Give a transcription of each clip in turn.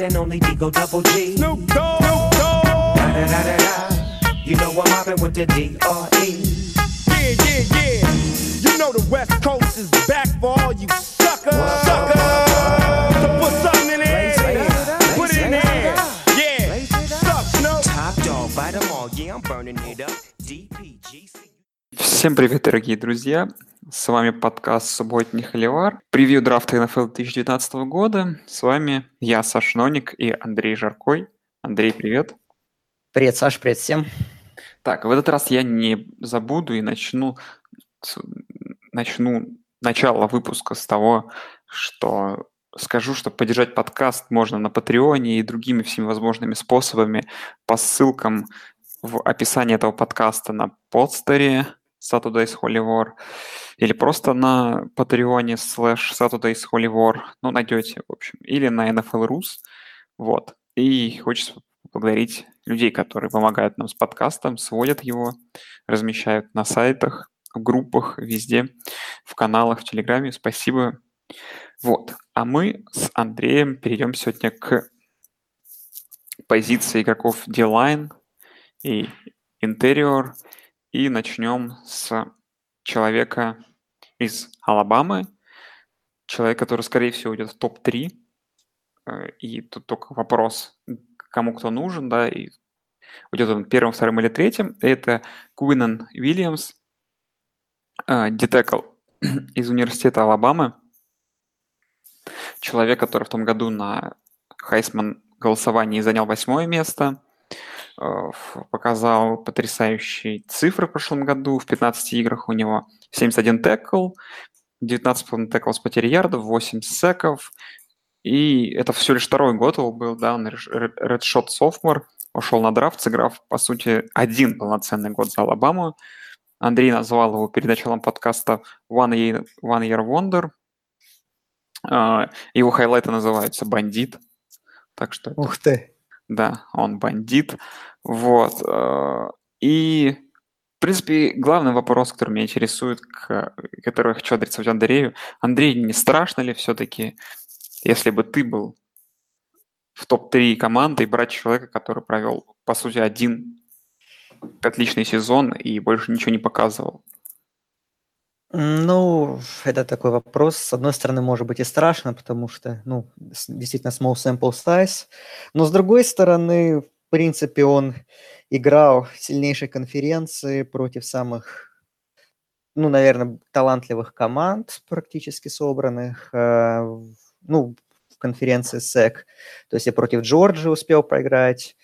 one and only Digo Double G. Snoop Dogg. Snoop Dogg. Da da da da da. You know I'm mobbing with the D.R.E. Yeah, yeah, yeah. You know the West Coast is back for all you suckers. Suckers. So put something Всем привет, дорогие друзья! С вами подкаст «Субботний Холивар», превью драфта НФЛ 2019 года. С вами я, Саш Ноник и Андрей Жаркой. Андрей, привет! Привет, Саш, привет всем. Так, в этот раз я не забуду и начну, начну начало выпуска с того, что скажу, что поддержать подкаст можно на Патреоне и другими всевозможными способами по ссылкам в описании этого подкаста на подстере Saturday's Holy War или просто на Патреоне слэш Saturday's Holy War, ну, найдете, в общем, или на NFL Rus, вот. И хочется поблагодарить людей, которые помогают нам с подкастом, сводят его, размещают на сайтах, в группах, везде, в каналах, в Телеграме. Спасибо. Вот. А мы с Андреем перейдем сегодня к позиции игроков D-Line и Interior. И начнем с человека из Алабамы, человек, который, скорее всего, уйдет в топ-3. Э, И тут только вопрос, кому кто нужен, да, и уйдет он первым, вторым или третьим. Это Куинан Уильямс, детекл из университета Алабамы. Человек, который в том году на Хайсман голосовании занял восьмое место, э, показал потрясающие цифры в прошлом году. В 15 играх у него 71 текл, 19,5 текл с потерей ярдов, 8 секов. И это всего лишь второй год его был, да, он редшот софтмор, ушел на драфт, сыграв, по сути, один полноценный год за Алабаму. Андрей назвал его перед началом подкаста One Year, One Year Wonder. А, Его хайлайты называются «Бандит». Так что Ух ты. да, он бандит. Вот. э, И, в принципе, главный вопрос, который меня интересует, к- который я хочу адресовать Андрею. Андрей, не страшно ли все-таки, если бы ты был в топ-3 команды и брать человека, который провел, по сути, один отличный сезон и больше ничего не показывал? Ну, это такой вопрос. С одной стороны, может быть и страшно, потому что, ну, действительно, small sample size. Но с другой стороны, в принципе, он играл в сильнейшей конференции против самых, ну, наверное, талантливых команд, практически собранных, э, ну, в конференции SEC. То есть я против Джорджии успел проиграть,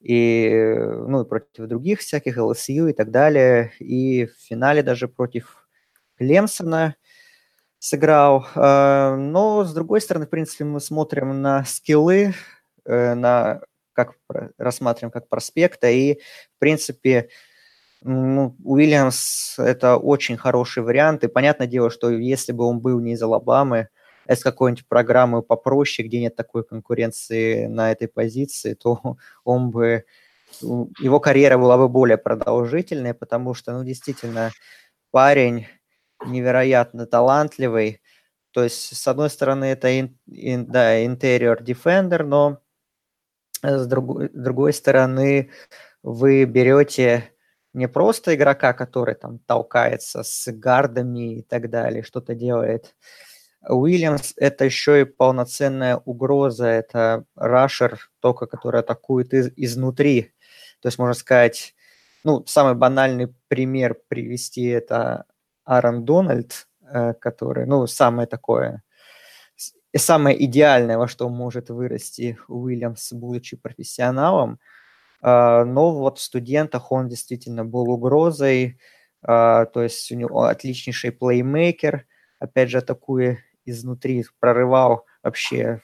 и, ну, и против других всяких LSU и так далее. И в финале даже против Клемсона сыграл. Э, Но, с другой стороны, в принципе, мы смотрим на скиллы, э, на как рассматриваем как проспекта, и, в принципе, ну, Уильямс – это очень хороший вариант, и понятное дело, что если бы он был не из Алабамы, а из какой-нибудь программы попроще, где нет такой конкуренции на этой позиции, то он бы, его карьера была бы более продолжительной, потому что, ну, действительно, парень невероятно талантливый. То есть, с одной стороны, это ин- ин- да, интерьер defender, но с другой, с другой стороны, вы берете не просто игрока, который там толкается с гардами и так далее, что-то делает. Уильямс – это еще и полноценная угроза, это рашер, только который атакует из- изнутри. То есть, можно сказать, ну, самый банальный пример привести – это Аарон Дональд, э, который, ну, самое такое, и самое идеальное, во что может вырасти Уильямс, будучи профессионалом. А, Но вот в студентах он действительно был угрозой, а, то есть у него отличнейший плеймейкер, опять же, атакуя изнутри, прорывал вообще,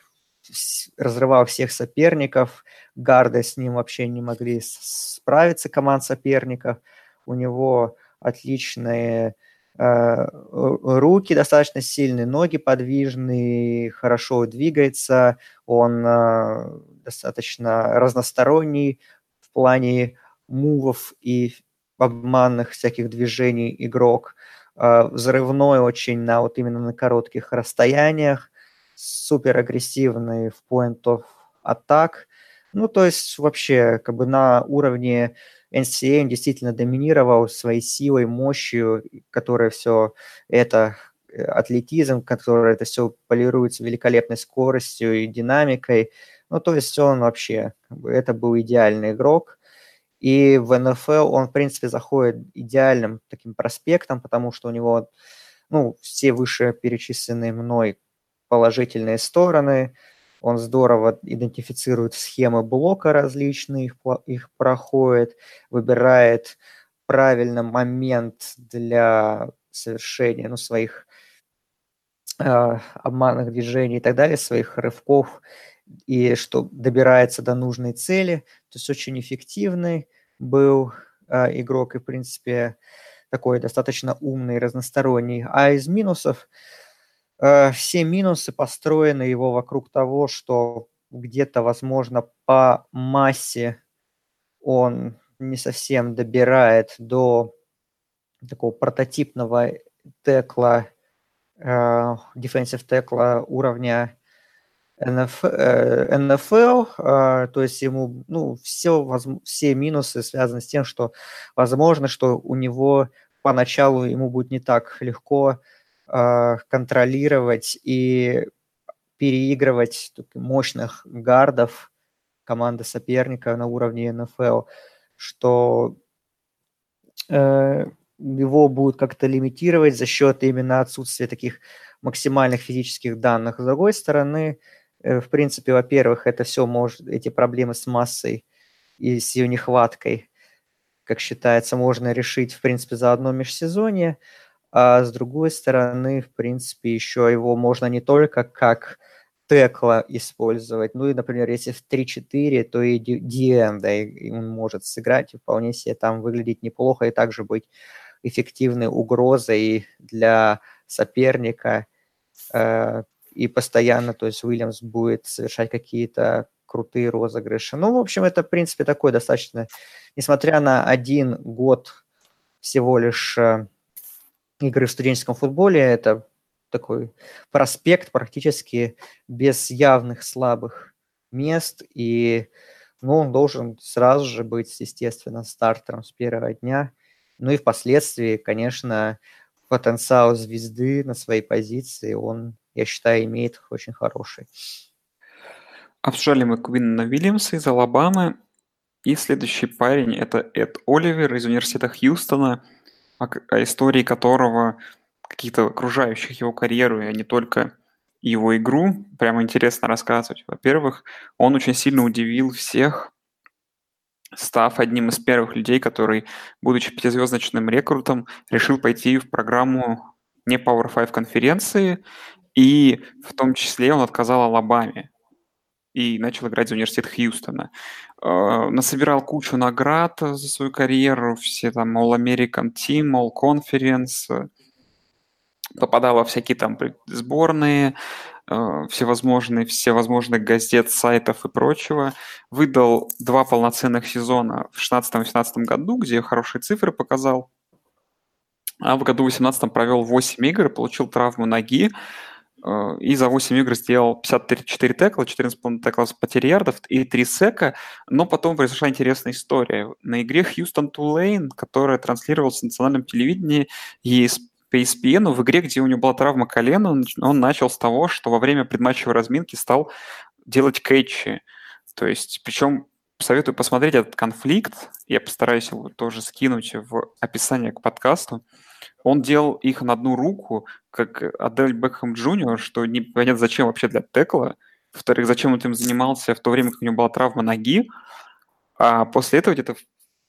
разрывал всех соперников, гарды с ним вообще не могли справиться, команд соперников. У него отличные руки достаточно сильные, ноги подвижные, хорошо двигается, он э, достаточно разносторонний в плане мувов и обманных всяких движений игрок, э, взрывной очень на вот именно на коротких расстояниях, супер агрессивный в point of атак. Ну, то есть вообще как бы на уровне NCAA он действительно доминировал своей силой, мощью, которая все это э, атлетизм, который это все полируется великолепной скоростью и динамикой. Ну, то есть он вообще, это был идеальный игрок. И в НФЛ он, в принципе, заходит идеальным таким проспектом, потому что у него, ну, все вышеперечисленные мной положительные стороны – он здорово идентифицирует схемы блока различные, их, их проходит, выбирает правильный момент для совершения ну, своих э, обманных движений и так далее, своих рывков, и что добирается до нужной цели. То есть очень эффективный был э, игрок и, в принципе, такой достаточно умный, разносторонний. А из минусов – все минусы построены его вокруг того, что где-то, возможно, по массе он не совсем добирает до такого прототипного текла, э, defensive текла уровня NFL, э, то есть ему, ну, все, все минусы связаны с тем, что возможно, что у него поначалу ему будет не так легко э, контролировать и переигрывать мощных гардов команды соперника на уровне НФЛ, что э, его будут как-то лимитировать за счет именно отсутствия таких максимальных физических данных. С другой стороны, э, в принципе, во-первых, это все может, эти проблемы с массой и с ее нехваткой, как считается, можно решить, в принципе, за одно межсезонье. А с другой стороны, в принципе, еще его можно не только как текла использовать, ну и, например, если в 3-4, то и DM, да, и он может сыграть и вполне себе там выглядеть неплохо и также быть эффективной угрозой для соперника э, и постоянно, то есть Уильямс будет совершать какие-то крутые розыгрыши. Ну, в общем, это, в принципе, такой достаточно, несмотря на один год всего лишь э, игры в студенческом футболе. Это такой проспект практически без явных слабых мест. И ну, он должен сразу же быть, естественно, стартером с первого дня. Ну и впоследствии, конечно, потенциал звезды на своей позиции, он, я считаю, имеет очень хороший. Обсуждали мы Квинна Вильямса из Алабамы. И следующий парень – это Эд Оливер из университета Хьюстона – о, о истории которого каких-то окружающих его карьеру, а не только его игру, прямо интересно рассказывать. Во-первых, он очень сильно удивил всех, став одним из первых людей, который, будучи пятизвездочным рекрутом, решил пойти в программу не Power 5 конференции, и в том числе он отказал Алабаме и начал играть за университет Хьюстона. Э, насобирал кучу наград за свою карьеру, все там All American Team, All Conference, попадал во всякие там сборные, э, всевозможные, всевозможных газет, сайтов и прочего. Выдал два полноценных сезона в 16-18 году, где хорошие цифры показал. А в году 18 провел 8 игр, получил травму ноги, Э, и за 8 игр сделал 54 текла, 14,5 текла с потери ярдов и 3 сека, но потом произошла интересная история. На игре Хьюстон Тулейн, которая транслировалась на национальном телевидении и по ESPN, в игре, где у него была травма колена, он начал с того, что во время предматчевой разминки стал делать кэтчи. То есть, причем советую посмотреть этот конфликт, я постараюсь его тоже скинуть в описание к подкасту. Он делал их на одну руку, как Адель Бекхэм Джуниор, что непонятно зачем вообще для текла. Во-вторых, зачем он этим занимался в то время, как у него была травма ноги. А после этого где-то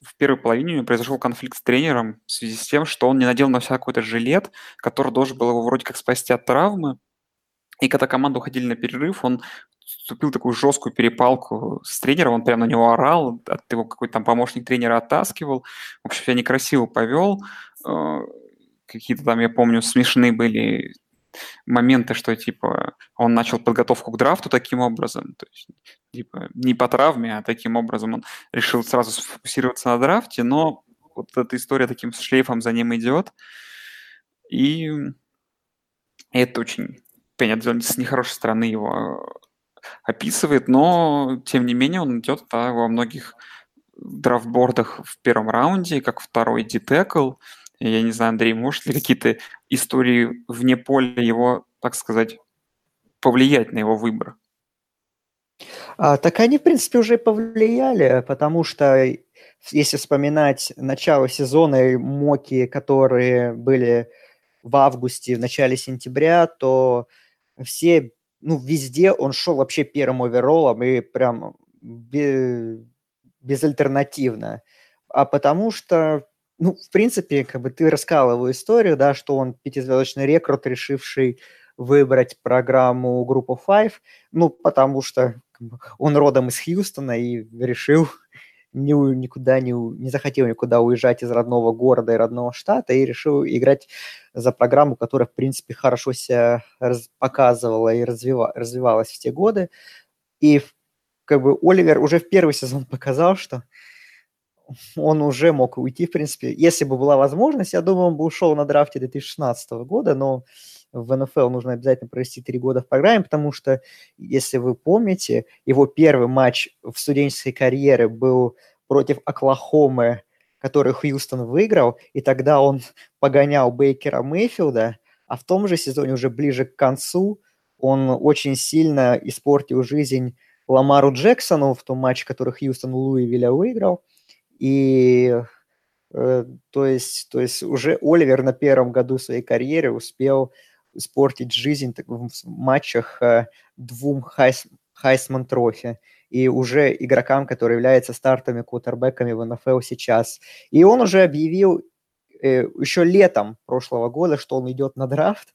в первой половине у него произошел конфликт с тренером в связи с тем, что он не надел на себя какой-то жилет, который должен был его вроде как спасти от травмы. И когда команда уходили на перерыв, он вступил в такую жесткую перепалку с тренером, он прямо на него орал, от его какой-то там помощник тренера оттаскивал, в общем, себя некрасиво повел, э, какие-то там, я помню, смешные были моменты, что типа он начал подготовку к драфту таким образом, то есть типа не по травме, а таким образом он решил сразу сфокусироваться на драфте, но вот эта история таким шлейфом за ним идет, и это очень, понятно, с нехорошей стороны его описывает, но тем не менее он идет да, во многих драфтбордах в первом раунде, как второй дитекл. Я не знаю, Андрей, может ли какие-то истории вне поля его, так сказать, повлиять на его выбор? А, так они, в принципе, уже повлияли, потому что если вспоминать начало сезона и моки, которые были в августе, в начале сентября, то все, ну, везде он шел вообще первым оверолом и прям безальтернативно. А потому что, ну, в принципе, как бы ты рассказал его историю, да, что он пятизвездочный рекрут, решивший выбрать программу группу Five, ну, потому что он родом из Хьюстона и решил ни, никуда не, не захотел никуда уезжать из родного города и родного штата и решил играть за программу, которая, в принципе, хорошо себя раз, показывала и развива, развивалась в те годы. И как бы Оливер уже в первый сезон показал, что он уже мог уйти, в принципе. Если бы была возможность, я думаю, он бы ушел на драфте 2016 года, но в НФЛ нужно обязательно провести три года в программе, потому что, если вы помните, его первый матч в студенческой карьере был против Оклахомы, который Хьюстон выиграл, и тогда он погонял Бейкера Мейфилда, а в том же сезоне, уже ближе к концу, он очень сильно испортил жизнь Ламару Джексону в том матче, который Хьюстон Луивилля выиграл. И э, то, есть, то есть уже Оливер на первом году своей карьеры успел испортить жизнь в матчах э, двум Heis, Heisman Trophy и уже игрокам, которые являются стартовыми квотербеками в НФЛ сейчас. И он уже объявил э, еще летом прошлого года, что он идет на драфт.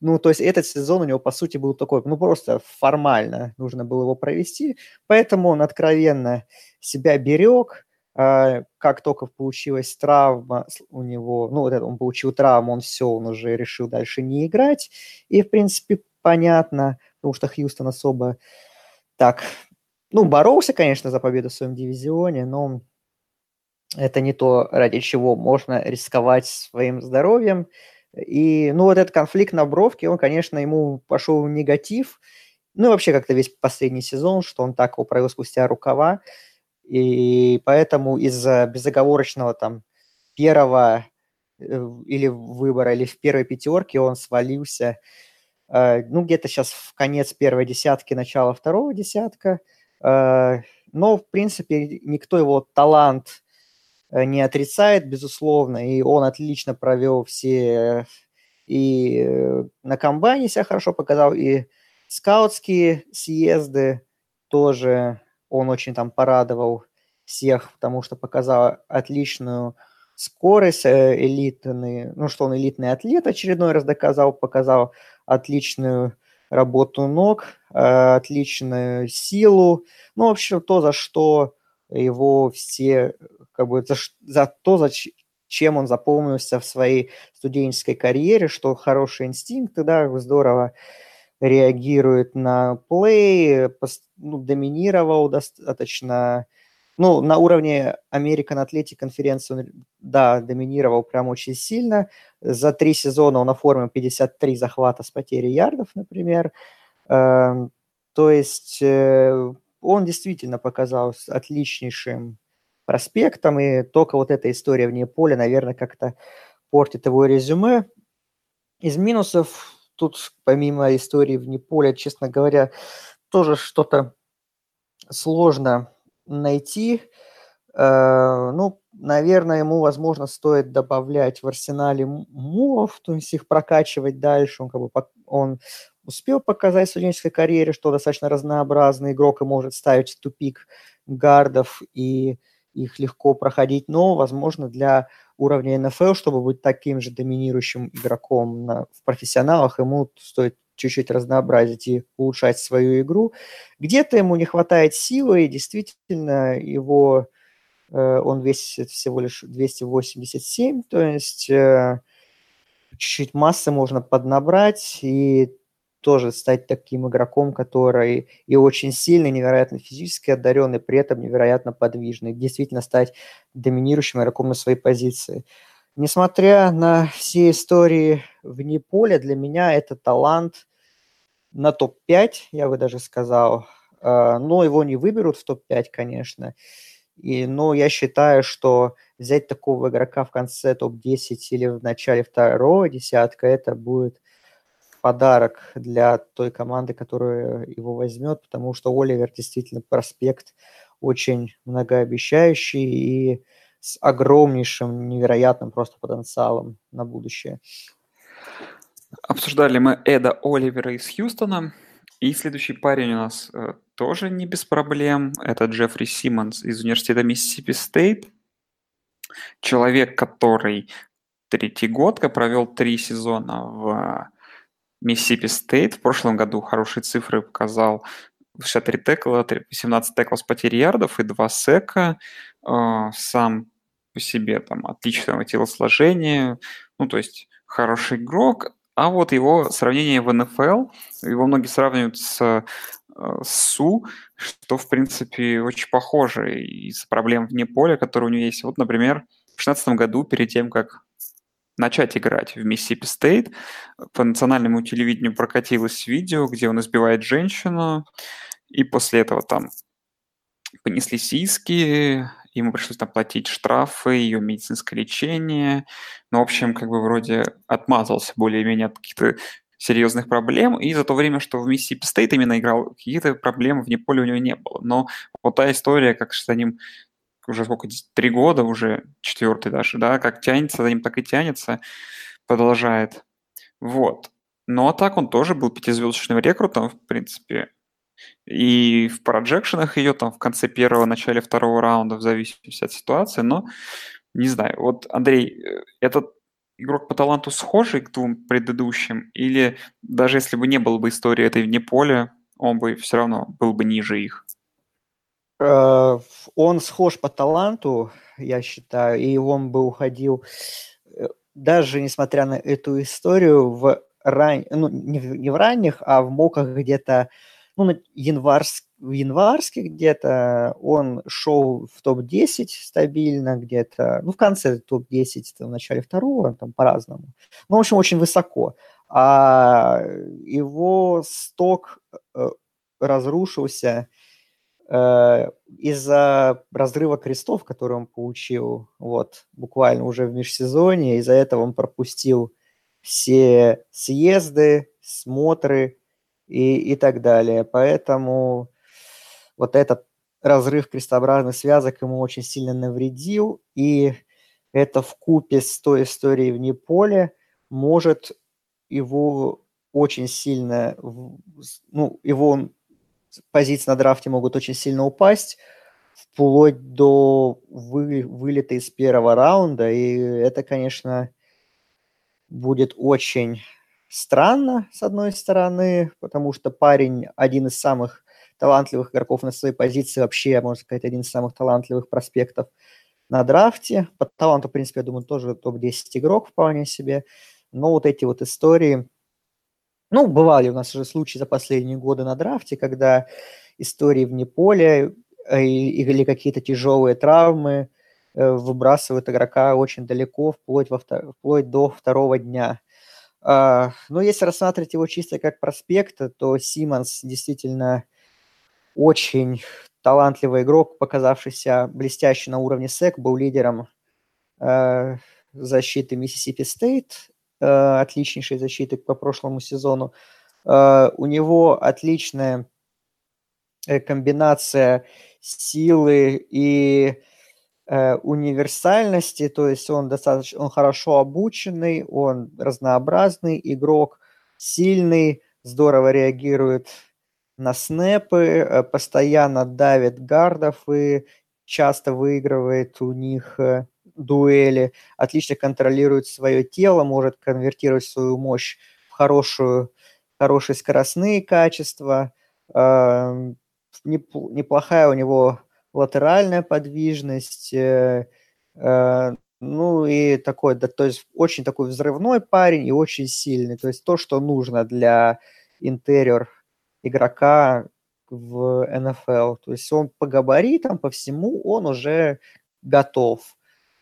Ну, то есть этот сезон у него, по сути, был такой, ну, просто формально нужно было его провести, поэтому он откровенно себя берег, как только получилась травма у него, ну, вот это, он получил травму, он все, он уже решил дальше не играть. И, в принципе, понятно, потому что Хьюстон особо так, ну, боролся, конечно, за победу в своем дивизионе, но это не то, ради чего можно рисковать своим здоровьем. И, ну, вот этот конфликт на бровке, он, конечно, ему пошел в негатив. Ну, и вообще как-то весь последний сезон, что он так его провел спустя рукава. И поэтому из-за безоговорочного там первого э, или выбора, или в первой пятерке он свалился, э, ну, где-то сейчас в конец первой десятки, начало второго десятка. Э, но, в принципе, никто его талант не отрицает, безусловно, и он отлично провел все и на комбайне себя хорошо показал, и скаутские съезды тоже он очень там порадовал всех, потому что показал отличную скорость, э, элитный, ну что он элитный атлет очередной раз доказал, показал отличную работу ног, э, отличную силу, ну, в общем, то, за что его все, как бы, за, за то, за чем он запомнился в своей студенческой карьере, что хорошие инстинкты, да, здорово реагирует на плей, ну, доминировал достаточно, ну, на уровне American Athletic конференции он, да, доминировал прям очень сильно. За три сезона он оформил 53 захвата с потерей ярдов, например. Эм, то есть э, он действительно показал отличнейшим проспектом, и только вот эта история вне поля, наверное, как-то портит его резюме. Из минусов тут помимо истории вне поля, честно говоря, тоже что-то сложно найти. Э, ну, наверное, ему, возможно, стоит добавлять в арсенале мувов, то есть их прокачивать дальше. Он, как бы, он успел показать в студенческой карьере, что достаточно разнообразный игрок и может ставить в тупик гардов и их легко проходить, но, возможно, для уровня НФЛ, чтобы быть таким же доминирующим игроком на, в профессионалах, ему стоит чуть-чуть разнообразить и улучшать свою игру. Где-то ему не хватает силы, и действительно его э, он весит всего лишь 287, то есть э, чуть-чуть массы можно поднабрать, и тоже стать таким игроком, который и очень сильный, невероятно физически одаренный, при этом невероятно подвижный, действительно стать доминирующим игроком на своей позиции. Несмотря на все истории вне поля, для меня это талант, на топ-5, я бы даже сказал. А, но его не выберут в топ-5, конечно. И, но я считаю, что взять такого игрока в конце топ-10 или в начале второго десятка, это будет подарок для той команды, которая его возьмет, потому что Оливер действительно проспект очень многообещающий и с огромнейшим, невероятным просто потенциалом на будущее. Обсуждали мы Эда Оливера из Хьюстона. И следующий парень у нас э, тоже не без проблем. Это Джеффри Симмонс из университета Mississippi State. Человек, который третий год провел три сезона в Mississippi State. В прошлом году хорошие цифры показал 63 текла, 18 теклов с потерей ярдов и 2 сека. Э, сам по себе там отличного телосложения, ну то есть хороший игрок, а вот его сравнение в НФЛ, его многие сравнивают с, э, с Су, что, в принципе, очень похоже из проблем вне поля, которые у него есть. Вот, например, в 2016 году, перед тем, как начать играть в Миссисипи Стейт, по национальному телевидению прокатилось видео, где он избивает женщину, и после этого там понеслись иски, ему пришлось там платить штрафы, ее медицинское лечение. Ну, в общем, как бы вроде отмазался более-менее от каких-то серьезных проблем, и за то время, что в Миссисипи Стейт именно играл, какие-то проблемы вне поля у него не было. Но вот та история, как за ним уже сколько, три года, уже четвертый даже, да, как тянется за ним, так и тянется, продолжает. Вот. Ну, а так он тоже был пятизвездочным рекрутом, в принципе, и в проджекшенах ее там в конце первого, начале второго раунда, в зависимости от ситуации, но не знаю. Вот, Андрей, э, этот игрок по таланту схожий к двум предыдущим, или даже если бы не было бы истории этой вне поля, он бы все равно был бы ниже их? Э, он схож по таланту, я считаю, и он бы уходил, э, даже несмотря на эту историю, в ран... ну, не в, не в ранних, а в моках где-то ну, январск, в январске где-то он шел в топ-10 стабильно где-то, ну, в конце топ-10, в начале второго, там по-разному. Ну, в общем, очень высоко. А его сток э, разрушился из-за разрыва крестов, который он получил вот буквально уже в межсезонье. Из-за этого он пропустил все съезды, смотры, и, и так далее. Поэтому вот этот разрыв крестообразных связок ему очень сильно навредил, и это в купе с той историей вне поля может его очень сильно, ну, его позиции на драфте могут очень сильно упасть, вплоть до вы, вылета из первого раунда, и это, конечно, будет очень странно, с одной стороны, потому что парень один из самых талантливых игроков на своей позиции, вообще, можно сказать, один из самых талантливых проспектов на драфте. По таланту, в принципе, я думаю, тоже топ-10 игрок вполне себе. Но вот эти вот истории... Ну, бывали у нас уже случаи за последние годы на драфте, когда истории вне поля э, или какие-то тяжелые травмы э, выбрасывают игрока очень далеко, вплоть, во, вплоть до второго дня. А, но если рассматривать его чисто как проспект, то Симмонс действительно очень талантливый игрок, показавшийся блестяще на уровне СЭК, был лидером э, защиты Миссисипи Стейт, отличнейшей защиты по прошлому сезону. Э, у него отличная э, комбинация силы и Э, универсальности, то есть он достаточно, он хорошо обученный, он разнообразный игрок, сильный, здорово реагирует на снэпы, э, постоянно давит гардов и часто выигрывает у них э, дуэли, отлично контролирует свое тело, может конвертировать свою мощь в хорошую, хорошие скоростные качества. Неплохая у него латеральная подвижность, э, э, ну и такой, да, то есть очень такой взрывной парень и очень сильный. То есть то, что нужно для интерьер игрока в НФЛ. То есть он по габаритам, по всему, он уже готов.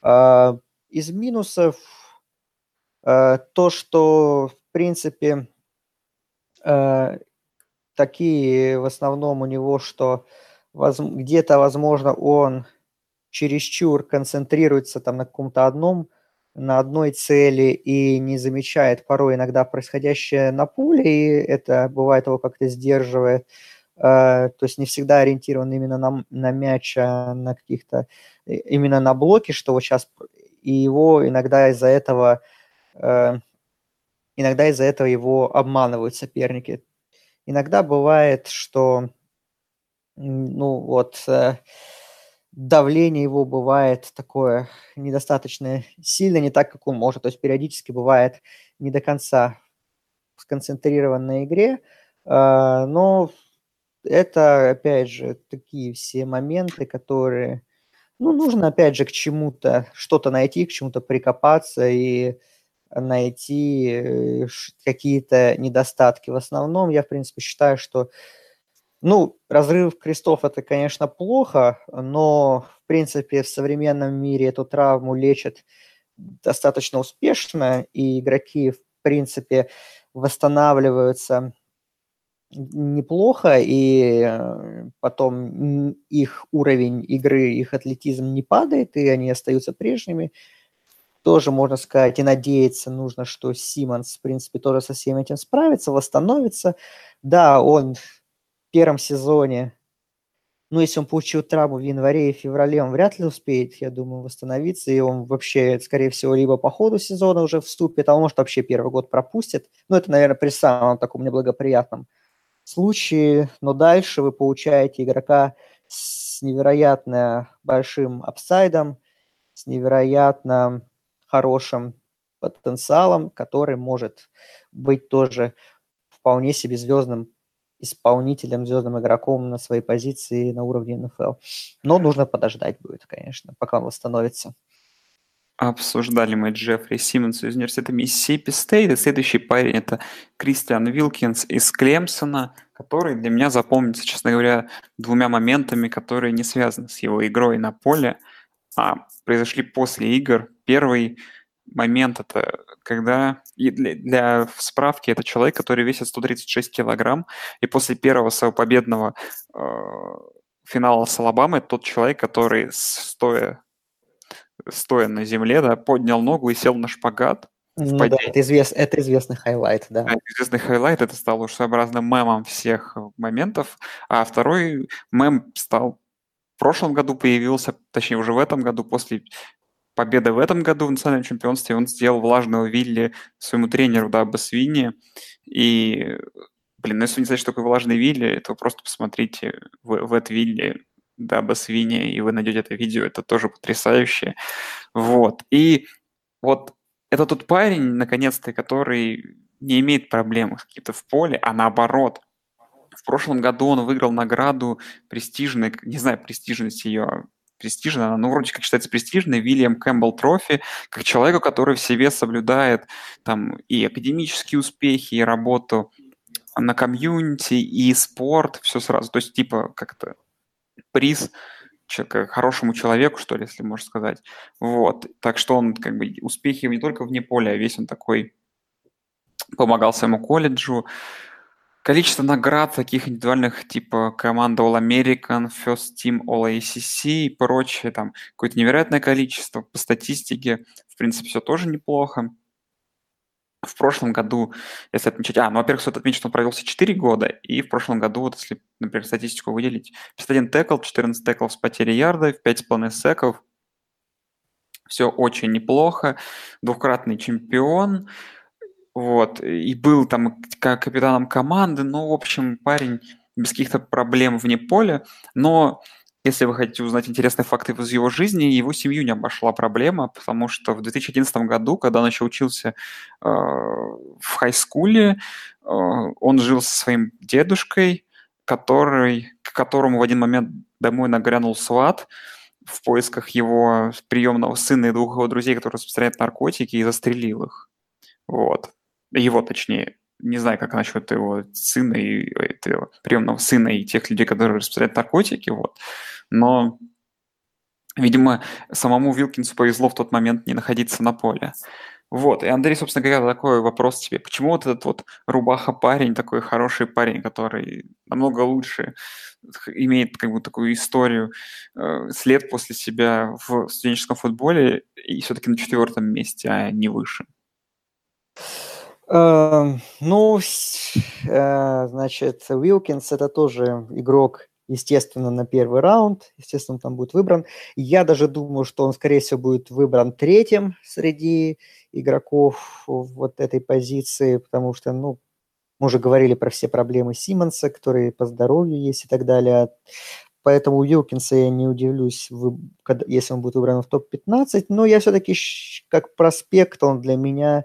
А, из минусов а, то, что, в принципе, а, такие в основном у него, что где-то, возможно, он чересчур концентрируется там на каком-то одном, на одной цели и не замечает порой иногда происходящее на поле, и это бывает его как-то сдерживает. Э, то есть не всегда ориентирован именно на, на мяч, а на каких-то, именно на блоки, что вот сейчас, и его иногда из-за этого, э, иногда из-за этого его обманывают соперники. Иногда бывает, что, ну вот, э, давление его бывает такое недостаточно сильно, не так, как он может. То есть периодически бывает не до конца сконцентрирован на игре, но это, опять же, такие все моменты, которые, ну, нужно, опять же, к чему-то, что-то найти, к чему-то прикопаться и найти э, какие-то недостатки. В основном я, в принципе, считаю, что, ну, разрыв крестов – это, конечно, плохо, но, в принципе, в современном мире эту травму лечат достаточно успешно, и игроки, в принципе, восстанавливаются – неплохо, и э, потом их уровень игры, их атлетизм не падает, и они остаются прежними. Тоже можно сказать и надеяться нужно, что Симмонс, в принципе, тоже со всем этим справится, восстановится. Да, он в первом сезоне, ну, если он получил травму в январе и феврале, он вряд ли успеет, я думаю, восстановиться, и он вообще, скорее всего, либо по ходу сезона уже вступит, а может вообще первый год пропустит. Ну, это, наверное, при самом таком неблагоприятном случае, но дальше вы получаете игрока с невероятно большим upside ом, с невероятно хорошим потенциалом, который может быть тоже вполне себе звездным исполнителем, звездным игроком на своей позиции на уровне НФЛ. Но нужно подождать будет, конечно, пока он восстановится. Обсуждали мы Джеффри Симмонса из университета Mississippi State. И следующий парень – это Кристиан Вилкинс из Клемсона, который для меня запомнится, честно говоря, двумя моментами, которые не связаны с его игрой на поле, а произошли после игр. Первый момент – это когда… И для, для справки, это человек, который весит 136 килограмм, и после первого своего победного э, финала с Алабамой тот человек, который стоя стоя на земле, да, поднял ногу и сел на шпагат. Ну, да, это, извест, это известный highlight, да. Это известный highlight, это стало уж своеобразным мемом всех моментов. А второй мем стал в прошлом году появился, точнее уже в этом году, после победы в этом году в национальном чемпионстве, он сделал влажного Вилли своему тренеру, Дабо Суинни. И, блин, ну если не знаете, что такое влажный Вилли, то просто посмотрите в, wet willy Dabo Swinney, и вы найдете это видео, это тоже потрясающе. Вот. И вот это тот парень, наконец-то, который не имеет проблем какие-то в поле, а наоборот. В прошлом году он выиграл награду престижной, не знаю, престижность ее, престижная, она, ну, вроде как считается престижной, William Campbell Trophy, как человеку, который в себе соблюдает там и академические успехи, и работу на community, и спорт, все сразу. То есть, типа, как-то приз хорошему человеку, что ли, если можно сказать. Вот. Так что он, как бы, успехи не только вне поля, а весь он такой помогал своему колледжу. Количество наград таких индивидуальных, типа команда All American, First Team All ACC и прочее, там какое-то невероятное количество. По статистике, в принципе, все тоже неплохо в прошлом году, если отмечать... А, ну, во-первых, стоит отметить, что он провелся 4 года, и в прошлом году, вот если, например, статистику выделить, 51 текл, 14 теклов с потерей ярда, 5,5 секов. Все очень неплохо. Двукратный чемпион. Вот. И был там как капитаном команды. Ну, в общем, парень без каких-то проблем вне поля. Но если вы хотите узнать интересные факты из его жизни, его семью не обошла проблема, потому что в 2011 году, когда он еще учился э, в хай-скуле, э, он жил со своим дедушкой, который, к которому в один момент домой нагрянул сват в поисках его приемного сына и двух его друзей, которые распространяют наркотики, и застрелил их. Вот. Его, точнее не знаю, как насчет его сына и этого приемного сына и тех людей, которые распространяют наркотики, вот. Но, видимо, самому Вилкинсу повезло в тот момент не находиться на поле. Вот, и Андрей, собственно говоря, такой вопрос тебе. Почему вот этот вот рубаха парень, такой хороший парень, который намного лучше имеет как бы такую историю, э, след после себя в студенческом футболе и все-таки на четвертом месте, а не выше? Эм, ну, э, значит, Уилкинс это тоже игрок, естественно, на первый раунд. Естественно, там будет выбран. Я даже думаю, что он, скорее всего, будет выбран третьим среди игроков вот этой позиции, потому что, ну, мы уже говорили про все проблемы Симмонса, которые по здоровью есть и так далее. Поэтому Уилкинса я не удивлюсь, если он будет выбран в топ-15. Но я все-таки как проспект, он для меня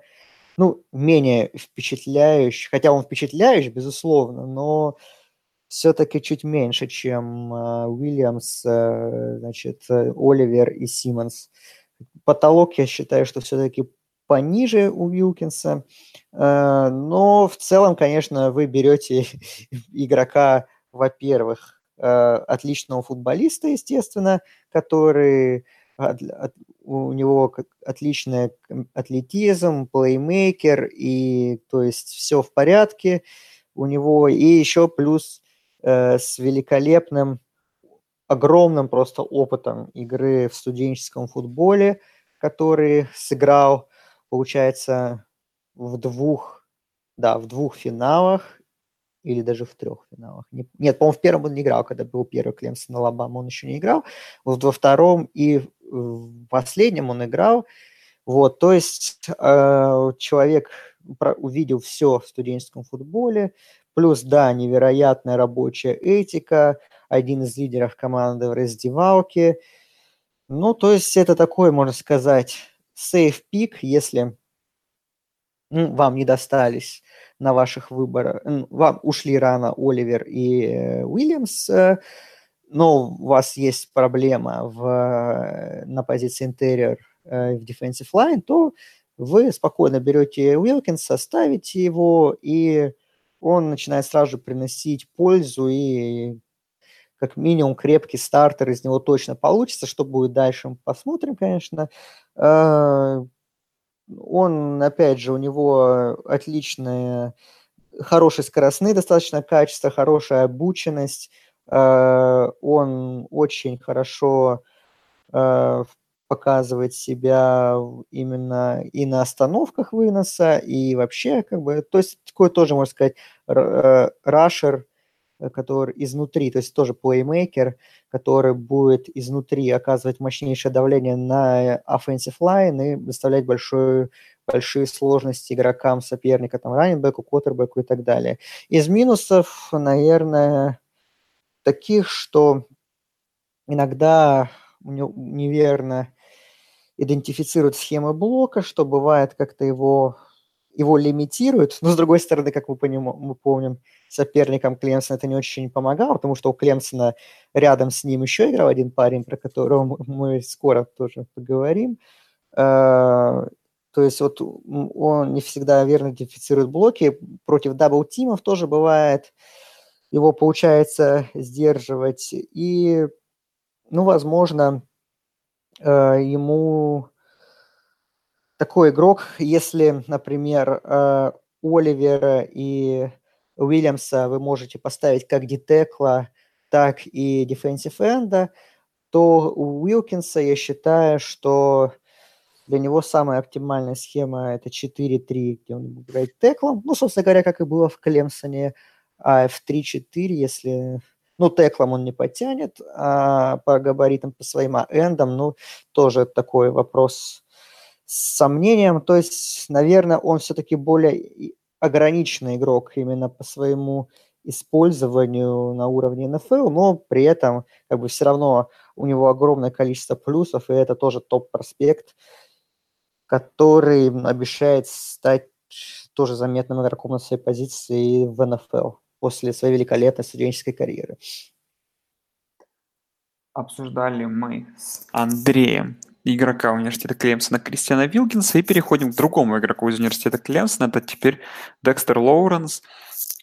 ну, менее впечатляющий, хотя он впечатляющий, безусловно, но все-таки чуть меньше, чем э, Уильямс, э, значит, э, Оливер и Симмонс. Потолок, я считаю, что все-таки пониже у Уилкинса, э, но в целом, конечно, вы берете игрока, во-первых, отличного футболиста, естественно, который у него отличный атлетизм, плеймейкер, и то есть все в порядке у него, и еще плюс э, с великолепным, огромным просто опытом игры в студенческом футболе, который сыграл, получается, в двух, да, в двух финалах или даже в трех финалах. нет, по-моему, в первом он не играл, когда был первый Клемсон Алабама, он еще не играл. Вот во втором и в последнем он играл. Вот, то есть э, человек про, увидел все в студенческом футболе, плюс, да, невероятная рабочая этика, один из лидеров команды в раздевалке. Ну, то есть это такой, можно сказать, сейф пик, если ну, вам не достались на ваших выборах, вам ушли рано Оливер и э, Уильямс, э, но у вас есть проблема в, э, на позиции интерьер в defensive line, то вы спокойно берете Уилкинса, ставите его, и он начинает сразу же приносить пользу, и как минимум крепкий стартер из него точно получится. Что будет дальше, мы посмотрим, конечно. Э, он, опять же, у него отличные, хорошие скоростные достаточно качества, хорошая обученность, Э, он очень хорошо э, показывает себя именно и на остановках выноса, и вообще, как бы, то есть такой тоже, можно сказать, э, рашер, который изнутри, то есть тоже плеймейкер, который будет изнутри оказывать мощнейшее давление на offensive line и доставлять большую, большие сложности игрокам соперника, там, раненбеку, квотербеку и так далее. Из минусов, наверное, таких, что иногда неверно идентифицируют схемы блока, что бывает как-то его, его лимитируют. Но, с другой стороны, как мы, поним, мы помним, соперникам Клемсона это не очень помогало, потому что у Клемсона рядом с ним еще играл один парень, про которого мы скоро тоже поговорим. А, то есть вот он не всегда верно идентифицирует блоки. Против double-team ов тоже бывает его получается сдерживать. И, ну, возможно, э, ему такой игрок, если, например, э, Оливера и Уильямса вы можете поставить как дитекла, так и дефенсив энда, то у Уилкинса я считаю, что для него самая оптимальная схема это 4-3, где он играть теклом. Ну, собственно говоря, как и было в Клемсоне а в 3-4, если ну, теклом он не потянет, а по габаритам, по своим эндам, ну, тоже такой вопрос с сомнением. То есть, наверное, он все-таки более ограниченный игрок именно по своему использованию на уровне НФЛ, но при этом как бы все равно у него огромное количество плюсов, и это тоже топ-проспект, который обещает стать тоже заметным игроком на своей позиции в НФЛ после своей великолепной студенческой карьеры. Обсуждали мы с Андреем игрока университета Клемсона Кристиана Вилкинса и переходим к другому игроку из университета Клемсона. Это теперь Декстер Лоуренс,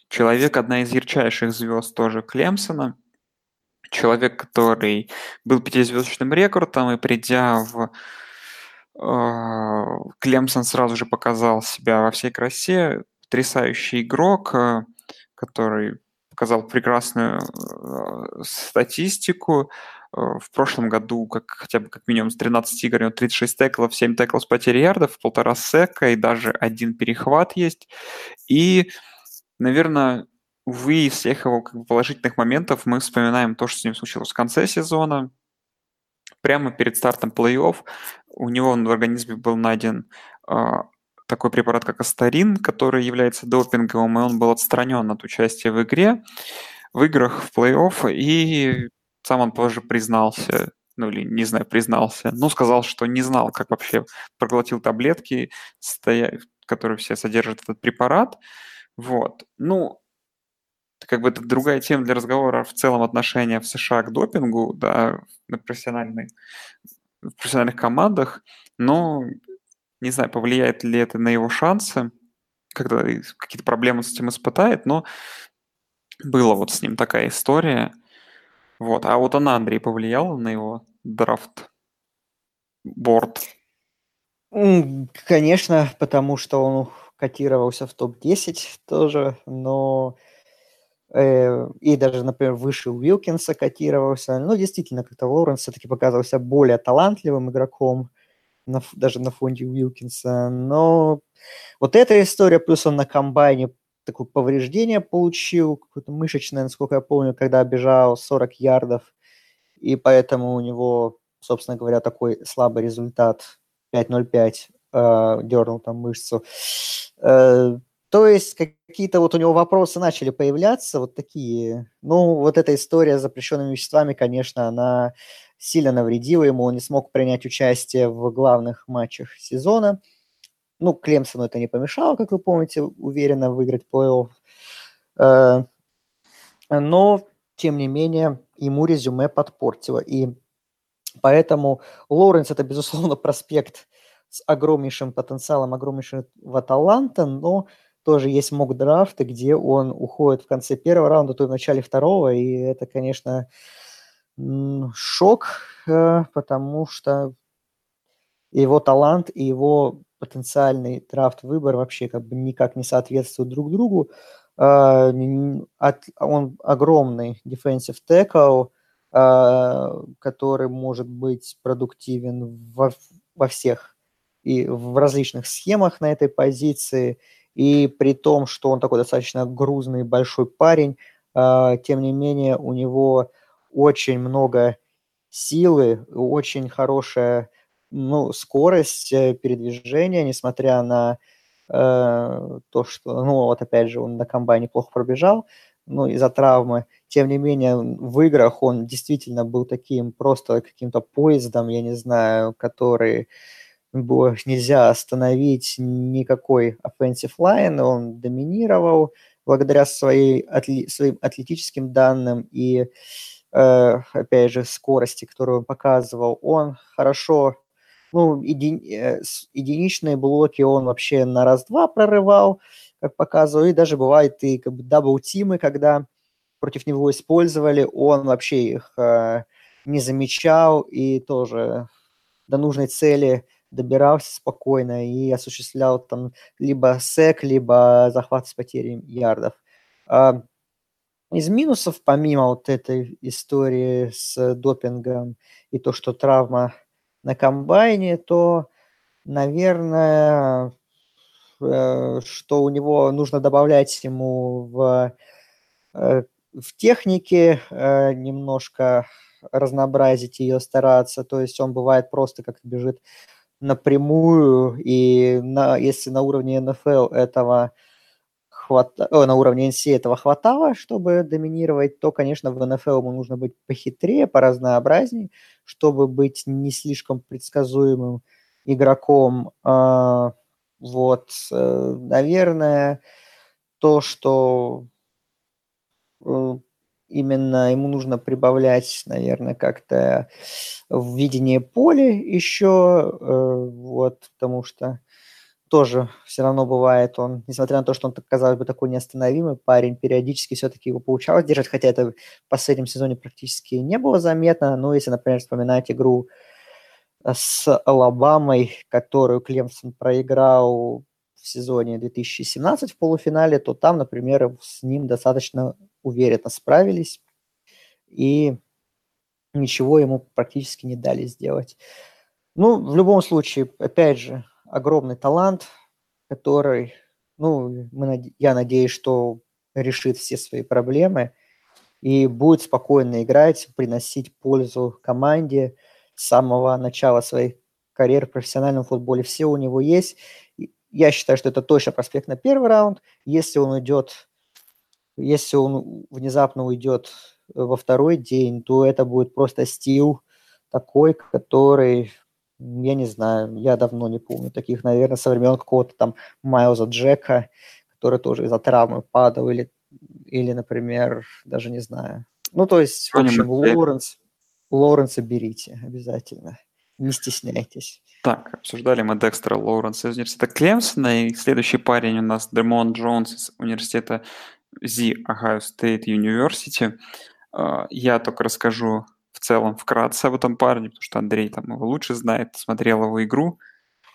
человек, одна из ярчайших звезд тоже Клемсона, человек, который был пятизвездочным рекордом и придя в А, Клемсон сразу же показал себя во всей красе. Потрясающий игрок, э, который показал прекрасную э, статистику. Э, в прошлом году как, хотя бы как минимум с 13 игр у него 36 теклов, 7 теклов с потерей ярдов, полтора сека и даже один перехват есть. И, наверное, увы, из всех его как бы, положительных моментов мы вспоминаем то, что с ним случилось в конце сезона. Прямо перед стартом плей-офф у него в организме был найден э, такой препарат, как астарин, который является допинговым, и он был отстранен от участия в игре, в играх в плей-офф, и сам он позже признался, ну или, не знаю, признался, ну, сказал, что не знал, как вообще проглотил таблетки, стоя... которые все содержат этот препарат. Вот. Ну, как бы это другая тема для разговора в целом отношения в США к допингу, да, на профессиональной, в профессиональных командах, но не знаю, повлияет ли это на его шансы, когда какие-то проблемы с этим испытает, но была вот с ним такая история – вот. А вот она, Андрей, повлияла на его драфт? Борт? Конечно, потому что он котировался в топ-10 тоже, но э, и даже, например, выше Уилкинса котировался. Ну, действительно, как-то Лоуренс все-таки показывался более талантливым игроком, на, даже на фонде Уилкинса. Но вот эта история, плюс он на комбайне такое повреждение получил, какое-то мышечное, насколько я помню, когда бежал 40 ярдов, и поэтому у него, собственно говоря, такой слабый результат 5.05, э, дернул там мышцу. Э, то есть какие-то вот у него вопросы начали появляться, вот такие. Ну, вот эта история с запрещенными веществами, конечно, она сильно навредила ему, он не смог принять участие в главных матчах сезона. Ну, Клемсону это не помешало, как вы помните, уверенно выиграть плей-офф. Э, но, тем не менее, ему резюме подпортило. И поэтому Лоуренс – это, безусловно, проспект с огромнейшим потенциалом, огромнейшего таланта, но тоже есть мок драфты, где он уходит в конце первого раунда, то и в начале второго, и это, конечно, шок, э, потому что его талант и его потенциальный драфт-выбор вообще как бы никак не соответствуют друг другу. А, он огромный defensive tackle, а, который может быть продуктивен во, во всех и в различных схемах на этой позиции. И при том, что он такой достаточно грузный большой парень, а, тем не менее у него очень много силы, очень хорошая ну, скорость э, передвижения, несмотря на э, то, что, ну, вот опять же, он на комбайне плохо пробежал, ну, из-за травмы. Тем не менее, в играх он действительно был таким просто каким-то поездом, я не знаю, который было нельзя остановить никакой offensive line, он доминировал благодаря своей, своим атлетическим данным и, э, опять же, скорости, которую он показывал. Он хорошо ну, еди, э, единичные блоки он вообще на раз-два прорывал, как показывал, и даже бывает и как бы double-team ы, когда против него использовали, он вообще их э, не замечал и тоже до нужной цели добирался спокойно и осуществлял там либо сек, либо захват с потерей ярдов. Из минусов, помимо вот этой истории с допингом и то, что травма на комбайне, то, наверное, э, что у него нужно добавлять ему в, э, в технике э, немножко разнообразить ее, стараться. То есть он бывает просто как бежит напрямую, и на, если на уровне НФЛ этого хвата... О, на уровне NC этого хватало, чтобы доминировать, то, конечно, в НФЛ ему нужно быть похитрее, поразнообразнее, чтобы быть не слишком предсказуемым игроком. А, вот, э, наверное, то, что э, именно ему нужно прибавлять, наверное, как-то в видение поля еще, э, вот, потому что тоже все равно бывает он, несмотря на то, что он, казалось бы, такой неостановимый парень, периодически все-таки его получалось держать, хотя это в последнем сезоне практически не было заметно. Но если, например, вспоминать игру с Алабамой, которую Клемсон проиграл в сезоне 2017 в полуфинале, то там, например, с ним достаточно уверенно справились и ничего ему практически не дали сделать. Ну, в любом случае, опять же, огромный талант, который, ну, мы, я надеюсь, что решит все свои проблемы и будет спокойно играть, приносить пользу команде с самого начала своей карьеры в профессиональном футболе. Все у него есть. Я считаю, что это точно проспект на первый раунд. Если он уйдет, если он внезапно уйдет во второй день, то это будет просто стил такой, который, я не знаю, я давно не помню таких, наверное, со времен какого-то там Майлза Джека, который тоже из-за травмы падал, или, или, например, даже не знаю. Ну, то есть, в общем, Лоуренс, Лоуренса берите обязательно. Не стесняйтесь. Так, обсуждали мы Декстера Лоуренса из университета Клемсона, и следующий парень у нас Демон Джонс из университета The Ohio State University. Я только расскажу в целом вкратце об этом парне, потому что Андрей там его лучше знает, смотрел его игру.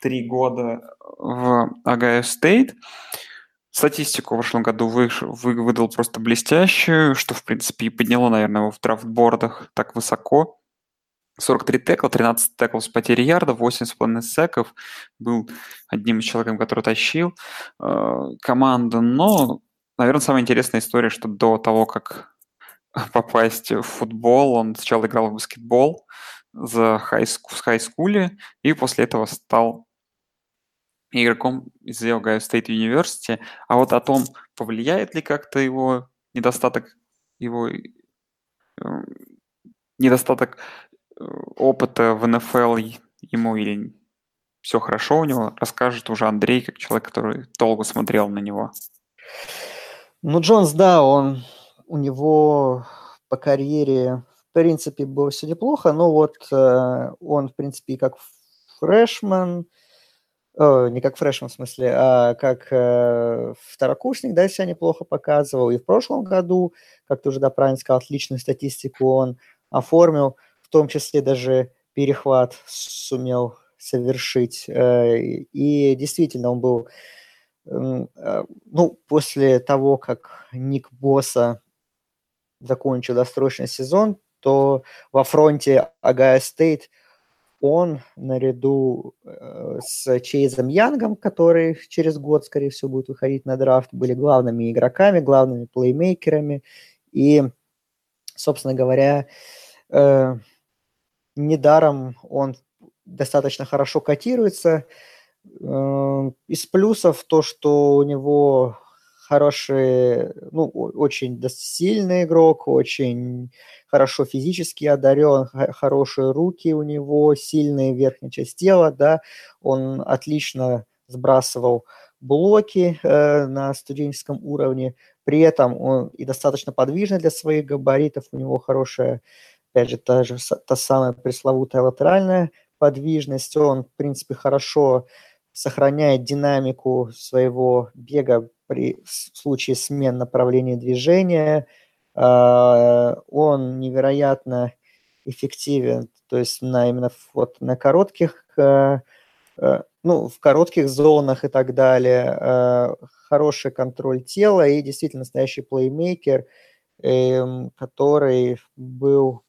Три года в Ohio State. Статистику в прошлом году выш, вы, выдал просто блестящую, что, в принципе, и подняло, наверное, его в драфтбордах так высоко. 43 текла, 13 теклов с потери ярда, 8,5 секов. Был одним из человеком, который тащил э, команду. Но, наверное, самая интересная история, что до того, как попасть в футбол. Он сначала играл в баскетбол за хай в хай-скуле, и после этого стал игроком из Ohio State University. А вот о том, повлияет ли как-то его недостаток, его э, недостаток э, опыта в НФЛ ему или все хорошо у него, расскажет уже Андрей, как человек, который долго смотрел на него. Ну, Джонс, да, он у него по карьере, в принципе, было все неплохо, но вот э, он, в принципе, как фрешман, э, не как фрешман в смысле, а как э, второкурсник, да, себя неплохо показывал. И в прошлом году, как ты уже да, правильно сказал, отличную статистику он оформил, в том числе даже перехват сумел совершить. Э, и действительно, он был, э, ну, после того, как Ник Босса закончил досрочный сезон, то во фронте Агая Стейт он наряду э, с Чейзом Янгом, который через год, скорее всего, будет выходить на драфт, были главными игроками, главными плеймейкерами. И, собственно говоря, э, недаром он достаточно хорошо котируется. Э, из плюсов то, что у него хороший, ну, очень сильный игрок, очень хорошо физически одарен, хорошие руки у него, сильная верхняя часть тела, да, он отлично сбрасывал блоки э, на студенческом уровне, при этом он и достаточно подвижный для своих габаритов, у него хорошая, опять же, та, же, та самая пресловутая латеральная подвижность, он, в принципе, хорошо сохраняет динамику своего бега при случае смен направления движения. А, он невероятно эффективен, то есть на именно вот на коротких, э, э, ну, в коротких зонах и так далее, э, хороший контроль тела и действительно настоящий плеймейкер, эм, который был,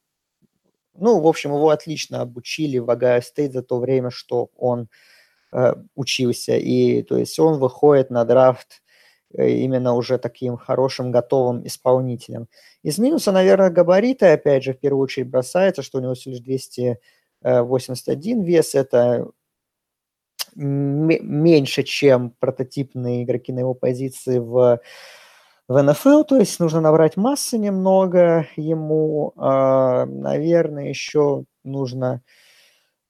ну, в общем, его отлично обучили в Огайо Стейт за то время, что он учился, и то есть он выходит на драфт Э, именно уже таким хорошим, готовым исполнителем. Из минуса, наверное, габариты, опять же, в первую очередь бросается, что у него всего лишь 281 вес, это меньше, чем прототипные игроки на его позиции в, в НФЛ, то есть нужно набрать массы немного ему, э, наверное, еще нужно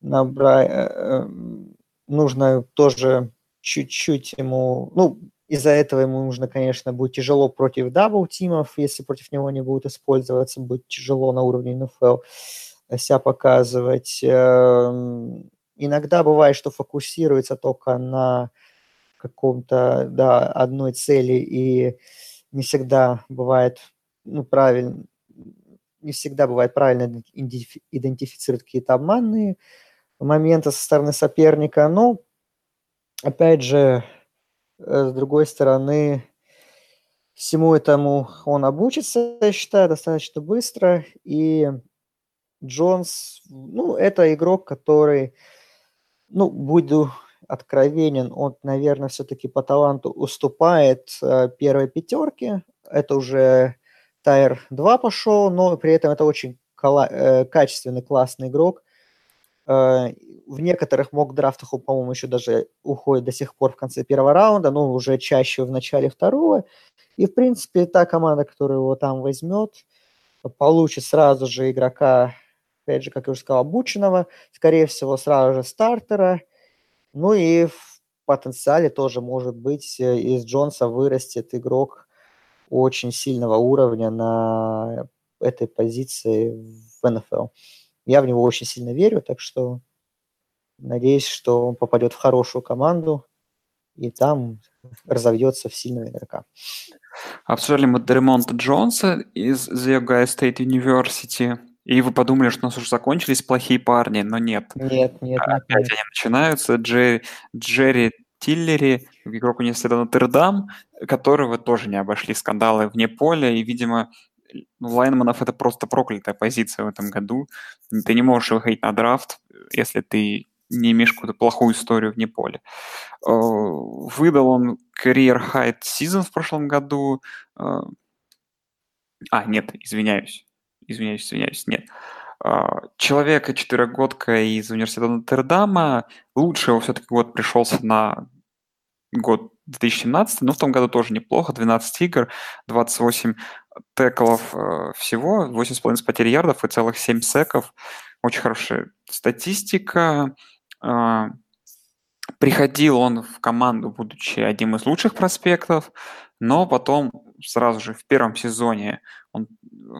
набрать, э, э, нужно тоже чуть-чуть ему, ну, из-за этого ему нужно, конечно, будет тяжело против double-team ов, если против него не будут использоваться, будет тяжело на уровне НФЛ себя показывать. Эм, иногда бывает, что фокусируется только на каком-то, да, одной цели, и не всегда бывает, ну, правильно, не всегда бывает правильно идентифицировать какие-то обманные моменты со стороны соперника. Но, опять же, с другой стороны, всему этому он обучится, я считаю, достаточно быстро. И Джонс, ну, это игрок, который, ну, буду откровенен, он, наверное, все-таки по таланту уступает э, первой пятерке. Это уже Тайр 2 пошел, но при этом это очень э, качественный, классный игрок. Э, в некоторых мок-драфтах, по-моему, еще даже уходит до сих пор в конце первого раунда, но уже чаще в начале второго. И, в принципе, та команда, которая его там возьмет, получит сразу же игрока, опять же, как я уже сказал, обученного, скорее всего, сразу же стартера. Ну и в потенциале тоже, может быть, из Джонса вырастет игрок очень сильного уровня на этой позиции в НФЛ. Я в него очень сильно верю, так что надеюсь, что он попадет в хорошую команду и там разовьется в сильного игрока. Обсуждали мы Дремонта Джонса из The Ohio State University. И вы подумали, что у нас уже закончились плохие парни, но нет. Нет, нет, а. Опять нет. они начинаются. Джерри, Джерри Тиллери, игрок университета Нотр-Дам, которого тоже не обошли скандалы вне поля. И, видимо, у Лайнманов это просто проклятая позиция в этом году. Ты не можешь выходить на драфт, если ты не имеешь какую-то плохую историю вне поля. Э, выдал он career high season в прошлом году. Э, а, нет, извиняюсь. Извиняюсь, извиняюсь, нет. Э, человека четырехгодка из университета Нотр-Дама. Лучше его все-таки год пришелся на год 2017, но в том году тоже неплохо. 12 игр, 28 теклов э, всего, 8,5 потерь ярдов и целых 7 секов. Очень хорошая статистика. Э, приходил он в команду, будучи одним из лучших проспектов, но потом сразу же в первом сезоне он,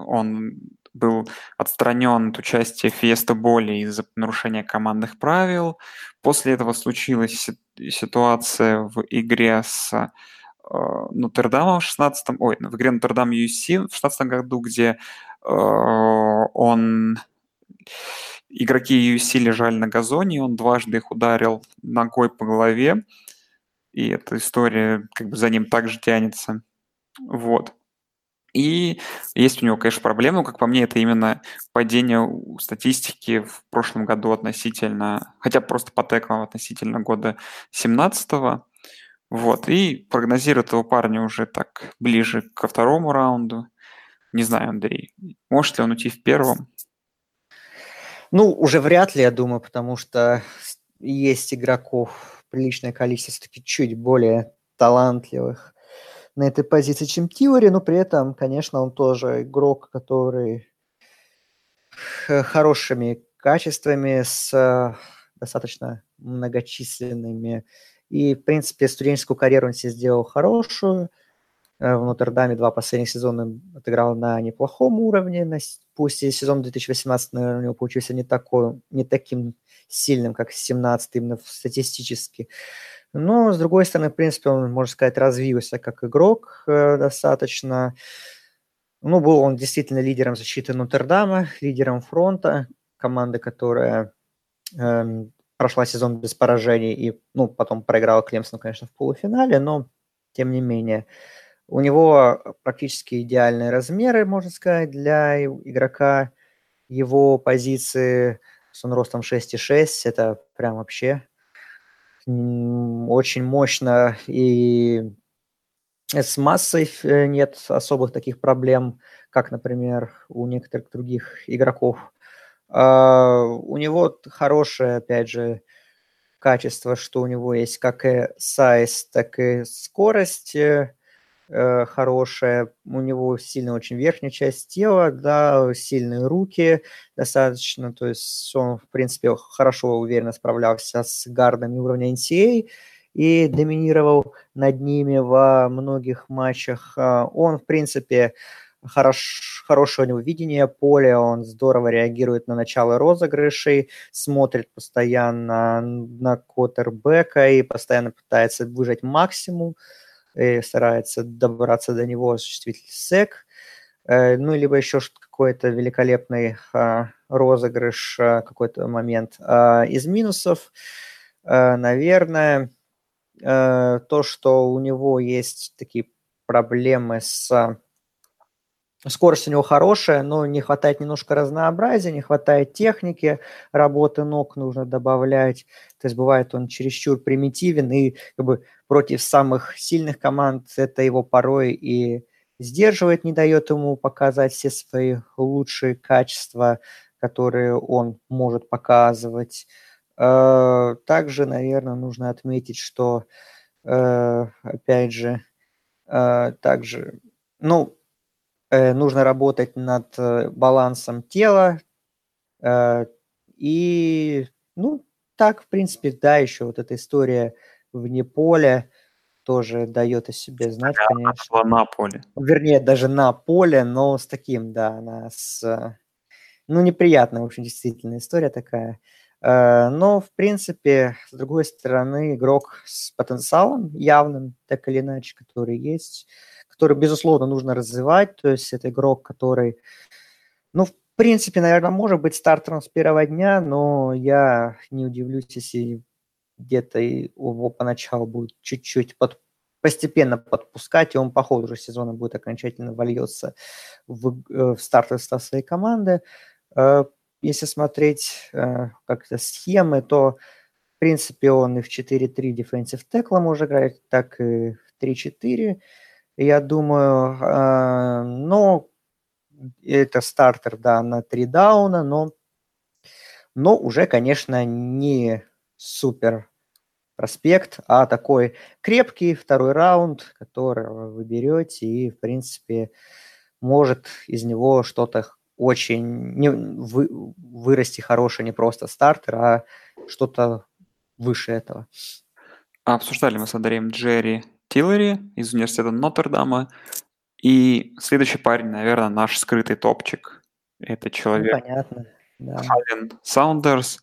он был отстранен от участия Фиеста Боли из-за нарушения командных правил. После этого случилась ситуация в игре с э, Нотр-Дамом в 16 ой, в игре Нотр-Дам UC в 16 году, где э, он игроки UC лежали на газоне, он дважды их ударил ногой по голове, и эта история как бы за ним также тянется. Вот. И есть у него, конечно, проблема, как по мне, это именно падение статистики в прошлом году относительно, хотя просто по теклам относительно года 17 -го. Вот, и прогнозирует этого парня уже так ближе ко второму раунду. Не знаю, Андрей, может ли он уйти в первом? Ну, уже вряд ли, я думаю, потому что есть игроков приличное количество, все-таки чуть более талантливых на этой позиции, чем Тиори, но при этом, конечно, он тоже игрок, который хорошими качествами, с э, достаточно многочисленными. И, в принципе, студенческую карьеру он себе сделал хорошую. Э, в Нотр-Даме два последних сезона отыграл на неплохом уровне. Пусть и сезон 2018, наверное, у него получился не, такой, не таким сильным, как 17 именно статистически. Но, с другой стороны, в принципе, он, можно сказать, развился как игрок э, достаточно. Ну, был он действительно лидером защиты Нотр-Дама, лидером фронта, команды, которая э, прошла сезон без поражений и, ну, потом проиграла Клемсону, конечно, в полуфинале, но, тем не менее, у него практически идеальные размеры, можно сказать, для игрока его позиции с он ростом 6,6, это прям вообще очень мощно, и с массой э, нет особых таких проблем, как, например, у некоторых других игроков. А, у него хорошее, опять же, качество, что у него есть как и сайз, так и скорость э, хорошая, у него сильная очень верхняя часть тела, да, сильные руки достаточно, то есть он, в принципе, хорошо, уверенно справлялся с гардами уровня NCA и доминировал над ними во многих матчах. А, он, в принципе, хорош, хорошее у него видение поля, он здорово реагирует на начало розыгрышей, смотрит постоянно на квотербека и постоянно пытается выжать максимум и старается добраться до него, осуществить сек. Э, ну, либо еще какой-то великолепный э, розыгрыш, э, какой-то момент. Э, из минусов, э, наверное, э, то, что у него есть такие проблемы с Скорость у него хорошая, но не хватает немножко разнообразия, не хватает техники, работы ног нужно добавлять. То есть бывает он чересчур примитивен, и как бы против самых сильных команд это его порой и сдерживает, не дает ему показать все свои лучшие качества, которые он может показывать. Э, также, наверное, нужно отметить, что, э, опять же, э, также, ну, нужно работать над балансом тела и, ну, так, в принципе, да, еще вот эта история вне поля – тоже дает о себе знать, Она конечно. была на поле. Вернее, даже на поле, но с таким, да, она с... Ну, неприятная, в общем, действительно история такая. Э, но, в принципе, с другой стороны, игрок с потенциалом явным, так или иначе, который есть, который, безусловно, нужно развивать. То есть это игрок, который, ну, в принципе, наверное, может быть стартером с первого дня, но я не удивлюсь, если где-то его поначалу будет чуть-чуть под, постепенно подпускать, и он по ходу же сезона будет окончательно вольется в, э, в стартовый состав своей команды. Э, если смотреть э, как-то схемы, то в принципе он и в 4-3 defensive tackle может играть, так и в 3-4. Я думаю, но это стартер, да, на 3 дауна, но, но уже, конечно, не супер проспект, а такой крепкий второй раунд, который вы берете и, в принципе, может из него что-то очень не, вы, вырасти хорошее, не просто стартер, а что-то выше этого. Обсуждали мы с Андреем Джерри Тиллери из университета Нотр-Дама. И следующий парень, наверное, наш скрытый топчик. Это человек... Ну, понятно, да. Саундерс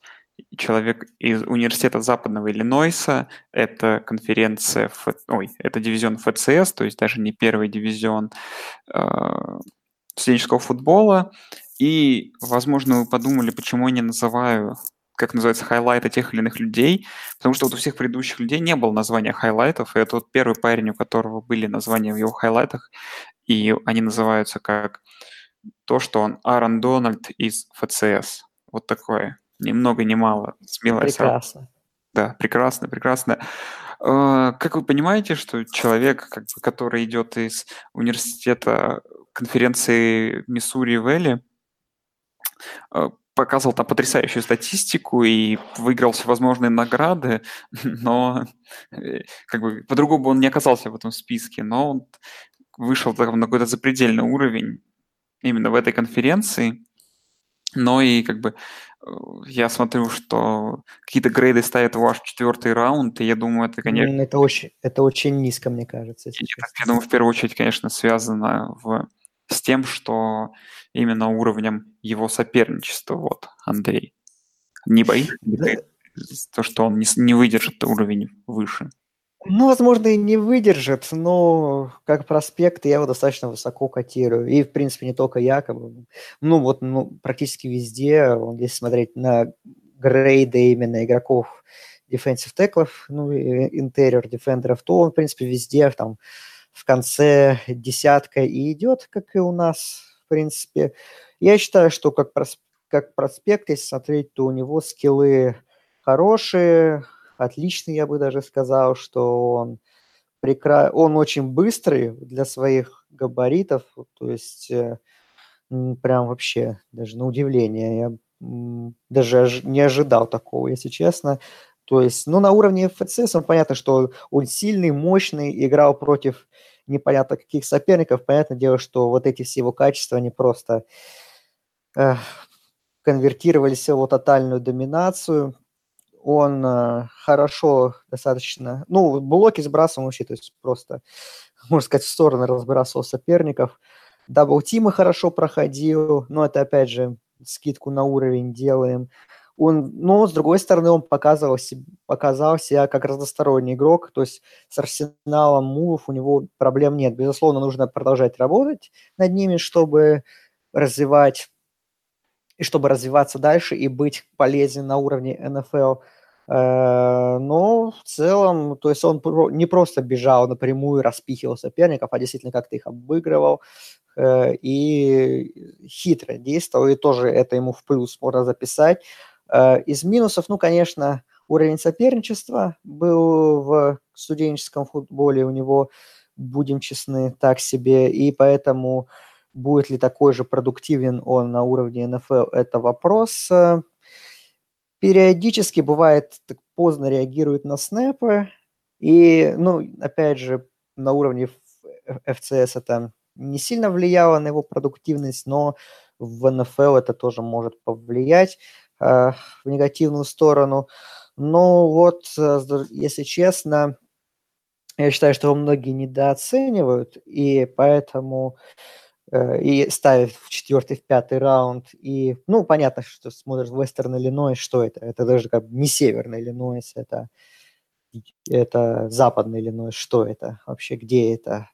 человек из университета Западного Иллинойса. Это конференция, Ф... ой, это дивизион ФЦС, то есть даже не первый дивизион э, студенческого футбола. И, возможно, вы подумали, почему я не называю, как называется, хайлайты тех или иных людей, потому что вот у всех предыдущих людей не было названия хайлайтов, и это вот первый парень, у которого были названия в его хайлайтах, и они называются как то, что он Аарон Дональд из ФЦС. Вот такое ни много ни мало. Смелая Прекрасно. Да, прекрасно, прекрасно. А, как вы понимаете, что человек, который идет из университета конференции Миссури Вэлли, а, показывал там потрясающую статистику и выиграл всевозможные награды, но э, как бы по-другому он не оказался в этом списке, но он вышел там, на какой-то запредельный уровень именно в этой конференции, но и как бы я смотрю, что какие-то грейды ставят в ваш четвертый раунд, и я думаю, это, конечно... Это очень, это очень низко, мне кажется. Это, я думаю, в первую очередь, конечно, связано в... с тем, что именно уровнем его соперничества, вот, Андрей. Не боится то, что он не, не выдержит уровень выше? Ну, возможно, и не выдержит, но как проспект я его достаточно высоко котирую. И, в принципе, не только я, как бы, ну, вот ну, практически везде, если смотреть на грейды именно игроков defensive теклов, ну, интерьер дефендеров, то он, в принципе, везде там в конце десятка и идет, как и у нас, в принципе. Я считаю, что как, прос, как проспект, если смотреть, то у него скиллы хорошие, отличный, я бы даже сказал, что он, прекра... он очень быстрый для своих габаритов, то есть э, прям вообще даже на удивление. Я даже не ожидал такого, если честно. То есть, ну, на уровне он понятно, что он сильный, мощный, играл против непонятно каких соперников. Понятное дело, что вот эти все его качества, они просто э, конвертировались в его тотальную доминацию он э, хорошо достаточно, ну, блоки сбрасывал вообще, то есть просто, можно сказать, в стороны разбрасывал соперников. Дабл-тимы хорошо проходил, но это, опять же, скидку на уровень делаем. Он, но, с другой стороны, он показывал, показал себя как разносторонний игрок, то есть с арсеналом мувов у него проблем нет. Безусловно, нужно продолжать работать над ними, чтобы развивать, и чтобы развиваться дальше и быть полезен на уровне НФЛ. Э, но в целом, то есть он не просто бежал напрямую, распихивал соперников, а действительно как-то их обыгрывал э, и хитро действовал, и тоже это ему в плюс можно записать. Э, из минусов, ну, конечно, уровень соперничества был в студенческом футболе у него, будем честны, так себе, и поэтому будет ли такой же продуктивен он на уровне НФЛ, это вопрос. Периодически бывает так поздно реагирует на снэпы, и, ну, опять же, на уровне FCS это не сильно влияло на его продуктивность, но в НФЛ это тоже может повлиять в негативную сторону. Но вот, э, если честно, я считаю, что его многие недооценивают, и поэтому Э, и ставят в четвертый, в пятый раунд. И, ну, понятно, что смотришь Вестерн Иллинойс, что это? Это даже как не Северный Иллинойс, это, это Западный Иллинойс, что это вообще, где это?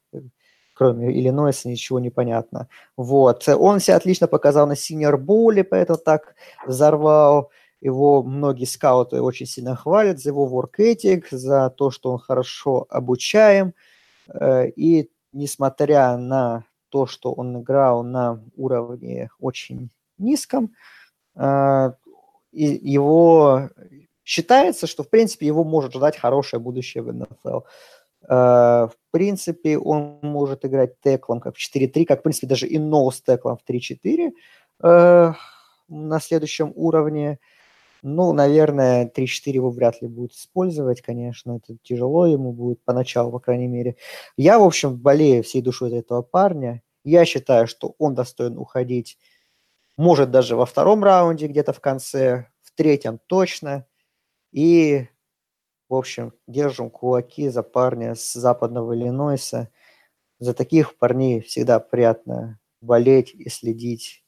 Кроме Иллинойса ничего не понятно. Вот. Он себя отлично показал на синьор боуле, поэтому так взорвал. Его многие скауты очень сильно хвалят за его work ethic, за то, что он хорошо обучаем. Э, и несмотря на то, что он играл на уровне очень низком, и его считается, что в принципе его может ждать хорошее будущее в НФЛ. А, в принципе, он может играть теклом как в 4-3, как в принципе даже и ноус теклом в 3-4 а, на следующем уровне. Ну, наверное, 3-4 его вряд ли будет использовать, конечно, это тяжело ему будет поначалу, по крайней мере. Я, в общем, болею всей душой за этого парня. Я считаю, что он достоин уходить, может, даже во втором раунде, где-то в конце, в третьем точно. И, в общем, держим кулаки за парня с западного Иллинойса. За таких парней всегда приятно болеть и следить.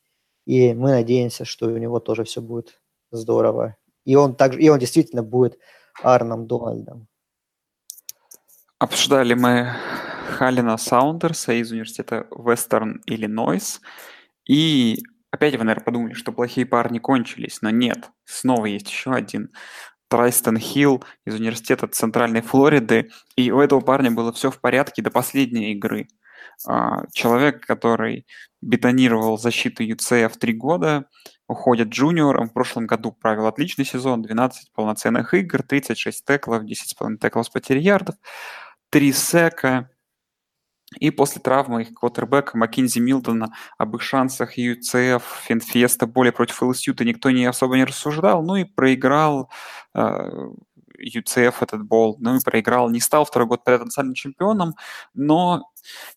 И мы надеемся, что у него тоже все будет здорово. И он, также, и он действительно будет Арном Дональдом. Обсуждали мы Халина Саундерса из университета Вестерн Иллинойс. И опять вы, наверное, подумали, что плохие парни кончились, но нет. Снова есть еще один. Трайстон Хилл из университета Центральной Флориды. И у этого парня было все в порядке до последней игры. А, человек, который бетонировал защиту UCF три года, уходит джуниором. В прошлом году провел отличный сезон, 12 полноценных игр, 36 теклов, 10,5 теклов с потерей ярдов, 3 сека. И после травмы их квотербека Маккинзи Милтона об их шансах UCF, Финфеста, более против ЛСЮ-то никто не особо не рассуждал. Ну и проиграл э, UCF этот бол, ну и проиграл. Не стал второй год потенциальным чемпионом, но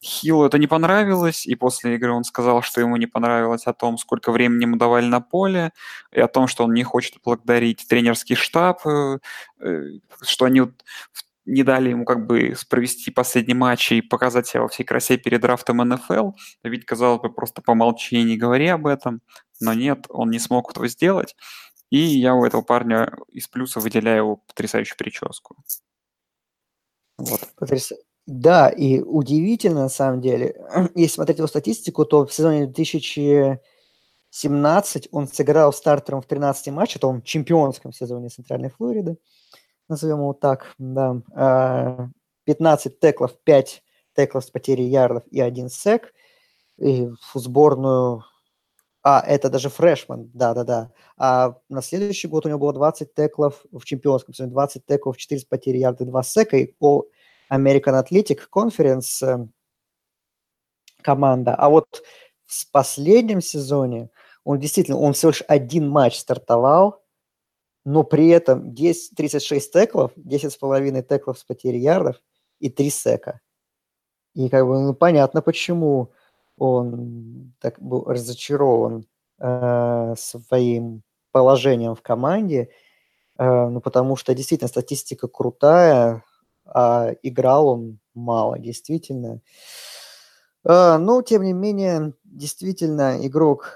Хиллу это не понравилось, и после игры он сказал, что ему не понравилось о том, сколько времени ему давали на поле, и о том, что он не хочет благодарить тренерский штаб, э, э, что они в не дали ему как бы провести последний матч и показать себя во всей красе перед драфтом НФЛ. Ведь, казалось бы, просто помолчи и не говори об этом. Но нет, он не смог этого сделать. И я у этого парня из плюса выделяю его потрясающую прическу. Вот. Да, и удивительно, на самом деле, если смотреть его статистику, то в сезоне 2017 он сыграл стартером в 13 матчах, это он в чемпионском сезоне Центральной Флориды назовем его так, да, 15 а, теклов, 5 теклов с потерей ярдов и один сек. И в сборную... А, это даже фрешман, да-да-да. А на следующий год у него было 20 теклов в чемпионском сезоне, 20 теклов, 4 с потерей ярды, 2 сека. И по American Athletic Conference э, команда. А вот в последнем сезоне он действительно, он всего лишь один матч стартовал, но при этом 10, 36 теклов, 10,5 теклов с потерей ярдов и 3 сека. И как бы ну, понятно, почему он так был разочарован э, своим положением в команде, э, ну потому что действительно статистика крутая, а играл он мало, действительно. Э, но, тем не менее, действительно, игрок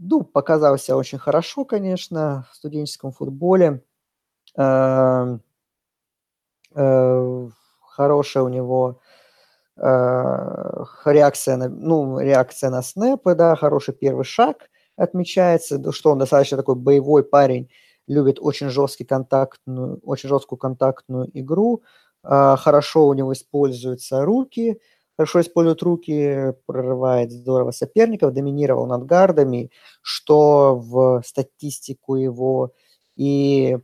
ну, показался очень хорошо, конечно, в студенческом футболе. Э, э, хорошая у него Э, реакция на, ну, реакция на снэпы, да, хороший первый шаг отмечается, что он достаточно такой боевой парень, любит очень жесткий контактную, очень жесткую контактную игру, э, хорошо у него используются руки, хорошо использует руки, прорывает здорово соперников, доминировал над гардами, что в статистику его и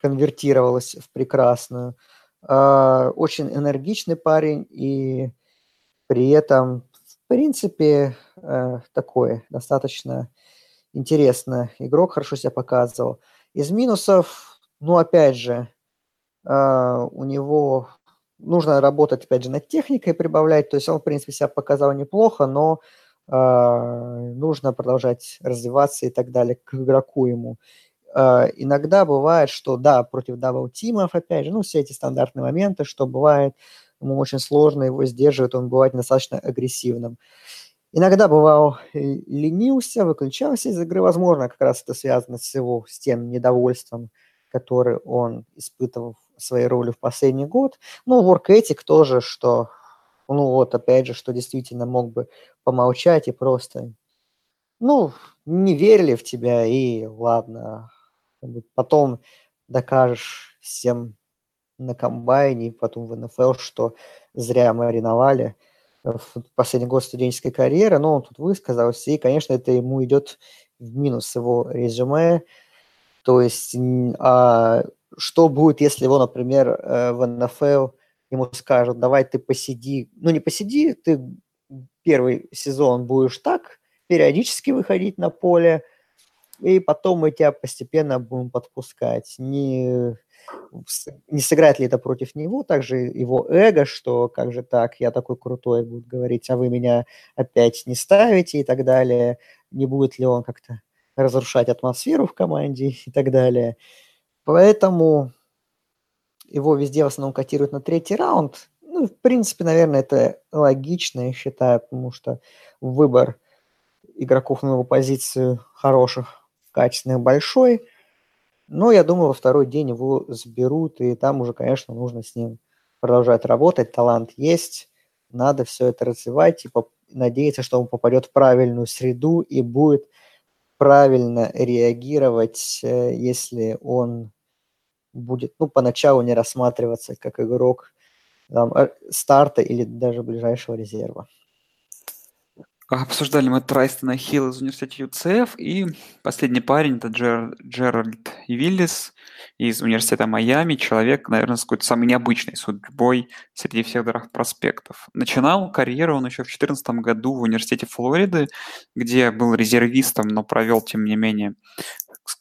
конвертировалось в прекрасную. А, очень энергичный парень и при этом, в принципе, э, такой достаточно интересный игрок, хорошо себя показывал. Из минусов, ну, опять же, а, у него нужно работать, опять же, над техникой прибавлять. То есть он, в принципе, себя показал неплохо, но а, нужно продолжать развиваться и так далее к игроку ему. Э, иногда бывает, что да, против double-team ов, опять же, ну, все эти стандартные моменты, что бывает, ему очень сложно его сдерживать, он бывает достаточно агрессивным. Иногда бывал ленился, выключался из игры, возможно, как раз это связано с его, с тем недовольством, который он испытывал своей роли в последний год. Ну, work ethic тоже, что, ну, вот, опять же, что действительно мог бы помолчать и просто, ну, не верили в тебя, и ладно, потом докажешь всем на комбайне, потом в НФЛ, что зря мариновали в последний год студенческой карьеры, но он тут высказался, и, конечно, это ему идет в минус его резюме, то есть а что будет, если его, например, э, в НФЛ ему скажут, давай ты посиди, ну не посиди, ты первый сезон будешь так, периодически выходить на поле, и потом мы тебя постепенно будем подпускать. Не, не сыграет ли это против него, также его эго, что как же так, я такой крутой, будет говорить, а вы меня опять не ставите и так далее. Не будет ли он как-то разрушать атмосферу в команде и так далее. Поэтому его везде в основном котируют на третий раунд. Ну, в принципе, наверное, это логично, я считаю, потому что выбор игроков на его позицию хороших качественный, большой. Но я думаю, во второй день его заберут, и там уже, конечно, нужно с ним продолжать работать. Талант есть, надо все это развивать и надеяться, что он попадет в правильную среду и будет правильно реагировать, э, если он будет, ну, поначалу не рассматриваться как игрок там, э, старта или даже ближайшего резерва. Обсуждали мы Трайстона Хилл из университета ЮЦФ, и последний парень, это Джер, Джеральд Виллис из университета Майами, человек, наверное, с какой-то самой необычной судьбой среди всех дорог проспектов. Начинал карьеру он еще в 2014 году в университете Флориды, где был резервистом, но провел, тем не менее,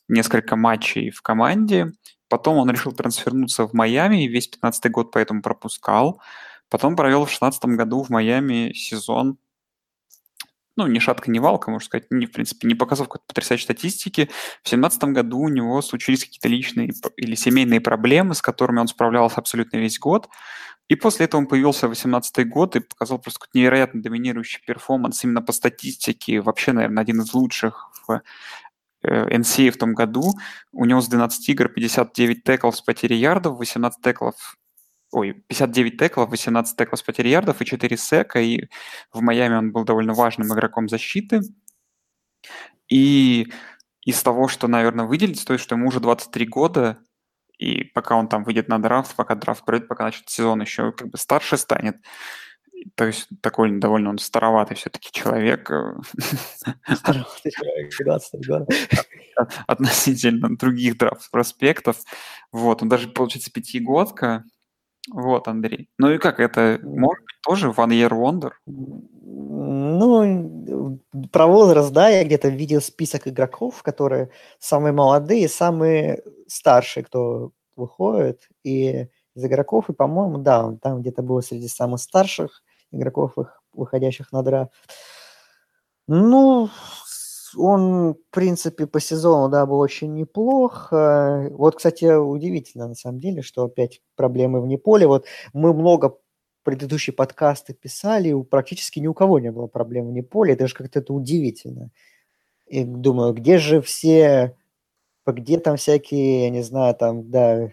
несколько матчей в команде. Потом он решил трансфернуться в Майами, и весь 15 год поэтому пропускал. Потом провел в 2016 году в Майами сезон ну, ни шатка, ни валка, можно сказать, не, в принципе, не показал какой-то потрясающей статистики. В 2017 году у него случились какие-то личные или семейные проблемы, с которыми он справлялся абсолютно весь год. И после этого он появился в 2018 год и показал просто невероятно доминирующий перформанс именно по статистике. Вообще, наверное, один из лучших в NCAA э, в том году. У него с 12 игр 59 теклов с потери ярдов, 18 теклов ой, 59 теклов, 18 теклов с потерей ярдов и 4 сека, и в Майами он был довольно важным игроком защиты. И из того, что, наверное, выделить, стоит, что ему уже 23 года, и пока он там выйдет на драфт, пока драфт пройдет, пока начнет сезон, еще как бы старше станет. То есть такой довольно он староватый все-таки человек. Староватый человек, 15 года. Относительно других драфт-проспектов. Вот, он даже, получается, пятигодка, вот, Андрей. Ну и как это? Может быть, тоже One Year Wonder? Ну, про возраст, да, я где-то видел список игроков, которые самые молодые, самые старшие, кто выходит, и из игроков, и, по-моему, да, он там где-то был среди самых старших игроков, выходящих на драфт. Ну, он, в принципе, по сезону, да, был очень неплох. Э, вот, кстати, удивительно, на самом деле, что опять проблемы вне поля. Вот мы много предыдущие подкасты писали, у практически ни у кого не было проблем вне поля. Это же как-то это удивительно. И думаю, где же все, где там всякие, я не знаю, там, да,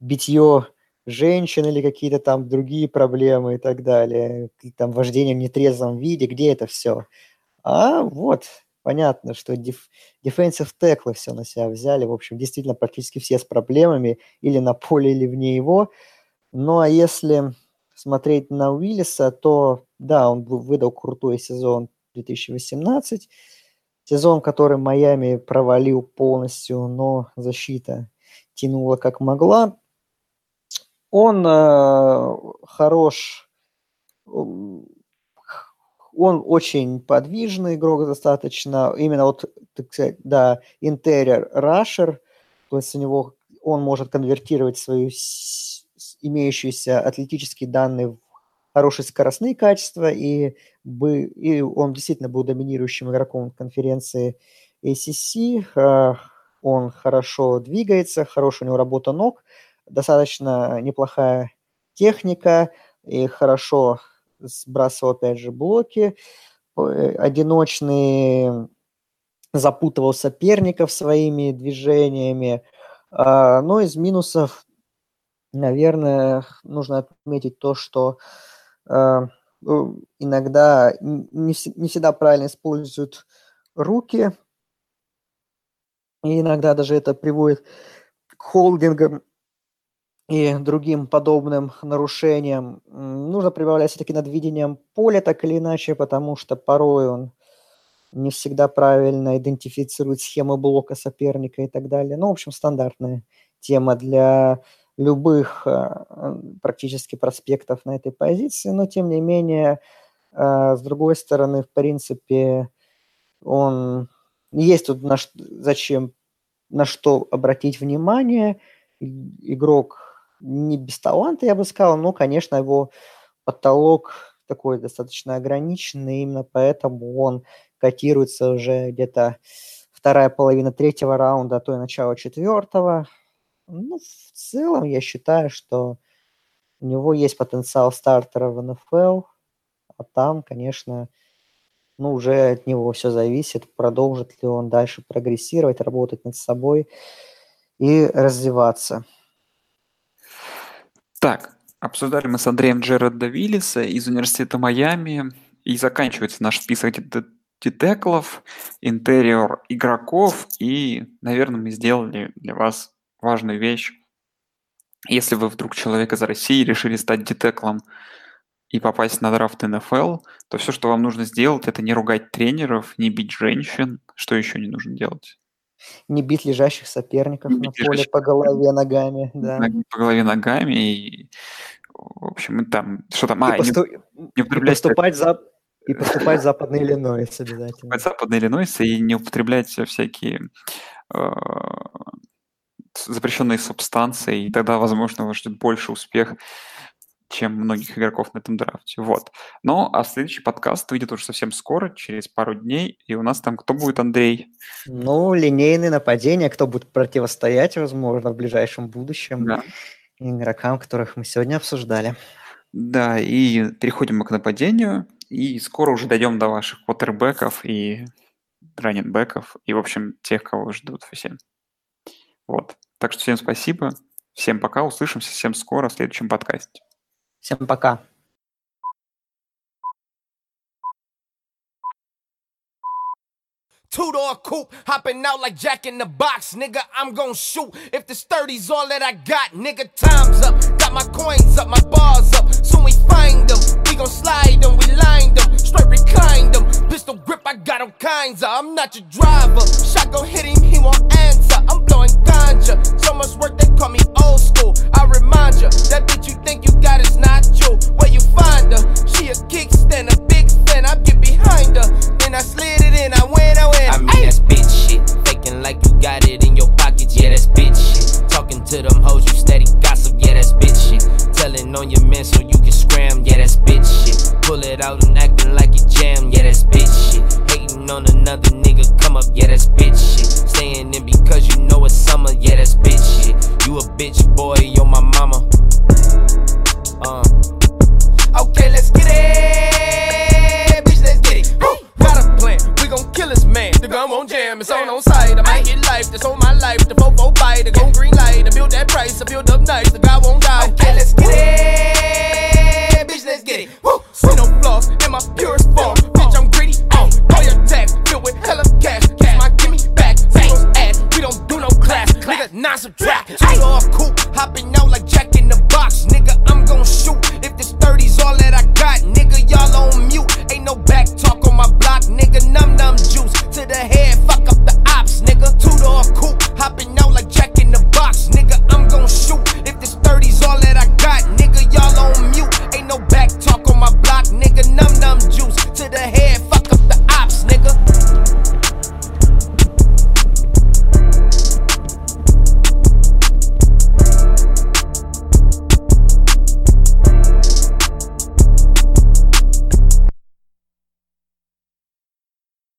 битье женщин или какие-то там другие проблемы и так далее, там вождение в нетрезвом виде, где это все? А вот, понятно, что деф, defensive теклы все на себя взяли, в общем, действительно практически все с проблемами или на поле, или вне его. Ну, а если смотреть на Уиллиса, то, да, он выдал крутой сезон 2018, сезон, который Майами провалил полностью, но защита тянула как могла. Он э, хорош, он очень подвижный игрок достаточно, именно вот, так сказать, да, интерьер рашер, то есть у него он может конвертировать свою имеющиеся атлетические данные в хорошие скоростные качества, и, бы, и он действительно был доминирующим игроком конференции ACC. Э, он хорошо двигается, хорошая у него работа ног, достаточно неплохая техника и хорошо сбрасывал, опять же, блоки, э, одиночные, запутывал соперников своими движениями. А, но из минусов, наверное, нужно отметить то, что а, ну, иногда не, не всегда правильно используют руки, и иногда даже это приводит к холдингам и другим подобным нарушениям. Нужно прибавлять все-таки над видением поля, так или иначе, потому что порой он не всегда правильно идентифицирует схему блока соперника и так далее. Ну, в общем, стандартная тема для любых э, практически проспектов на этой позиции, но тем не менее, э, с другой стороны, в принципе, он есть тут на, зачем, на что обратить внимание. Игрок не без таланта, я бы сказал, но, конечно, его потолок такой достаточно ограниченный, именно поэтому он котируется уже где-то вторая половина третьего раунда, а то и начало четвертого. Ну, в целом, я считаю, что у него есть потенциал стартера в НФЛ, а там, конечно, ну, уже от него все зависит, продолжит ли он дальше прогрессировать, работать над собой и развиваться. Так, обсуждали мы с Андреем Джерарда Виллиса из Университета Майами, и заканчивается наш список детеклов, интерьер игроков, и, наверное, мы сделали для вас важную вещь. Если вы вдруг человек из России решили стать детеклом и попасть на драфт НФЛ, то все, что вам нужно сделать, это не ругать тренеров, не бить женщин. Что еще не нужно делать? Не бить лежащих соперников не на поле по голове ногами, да. По голове ногами и, в общем, там, что там, а, посту... не, не употреблять... И поступать за... И поступать в Западный Иллинойс обязательно. Поступать в Западный Иллинойс и не употреблять всякие э, запрещенные субстанции, и тогда, возможно, вас ждет больше успех, чем многих игроков на этом драфте. Вот. Ну, а следующий подкаст выйдет уже совсем скоро, через пару дней, и у нас там кто будет, Андрей? Ну, линейные нападения, кто будет противостоять, возможно, в ближайшем будущем да. игрокам, которых мы сегодня обсуждали. Да, и переходим мы к нападению, и скоро уже дойдем до ваших квотербеков и раненбеков, и, в общем, тех, кого ждут все. Вот. Так что всем спасибо, всем пока, услышимся всем скоро в следующем подкасте. Всем пока. Two door coupe, hopping out like Jack in the box, nigga. I'm gon' shoot if this 30's all that I got, nigga. Time's up, got my coins up, my bars up. Soon we find them, we gon' slide them, we line them, straight recline them. Pistol grip, I got all kinds of. I'm not your driver. Shot gon' hit him, he won't answer. I'm blowing ganja, so much work they call me old school. I remind ya, that bitch you think you got is not you. Where you find her? She a kickstand, a big fan. I get behind her, then I slid it in. I went, I went. I mean that's bitch shit. Faking like you got it in your pockets, yeah that's bitch shit. Talking to them hoes, you steady gossip, yeah that's bitch shit. Telling on your man so you can scram, yeah that's bitch shit. Pull it out and acting like you jam, yeah that's bitch shit. Hating on another nigga, come up, yeah that's bitch shit. Staying in because you know it's summer, yeah that's bitch shit. You a bitch boy, you're my mama. Uh. Okay, let's get it. Bitch, let's get it. Woo. Got a plan. We gon' kill this man. The gun won't jam. It's on on sight. I might get life. That's on my life. The fofo bite. The gon' green light. I build that price. I build up nice. The guy won't die. Okay, let's get it. Bitch, let's get it. Woo. See no flaws in my purest form. Bitch, I'm greedy. Oh, uh. All your tax filled with hella cash. Cash my gimme back. Zero's ass. We don't do no class. Nigga, not subtract.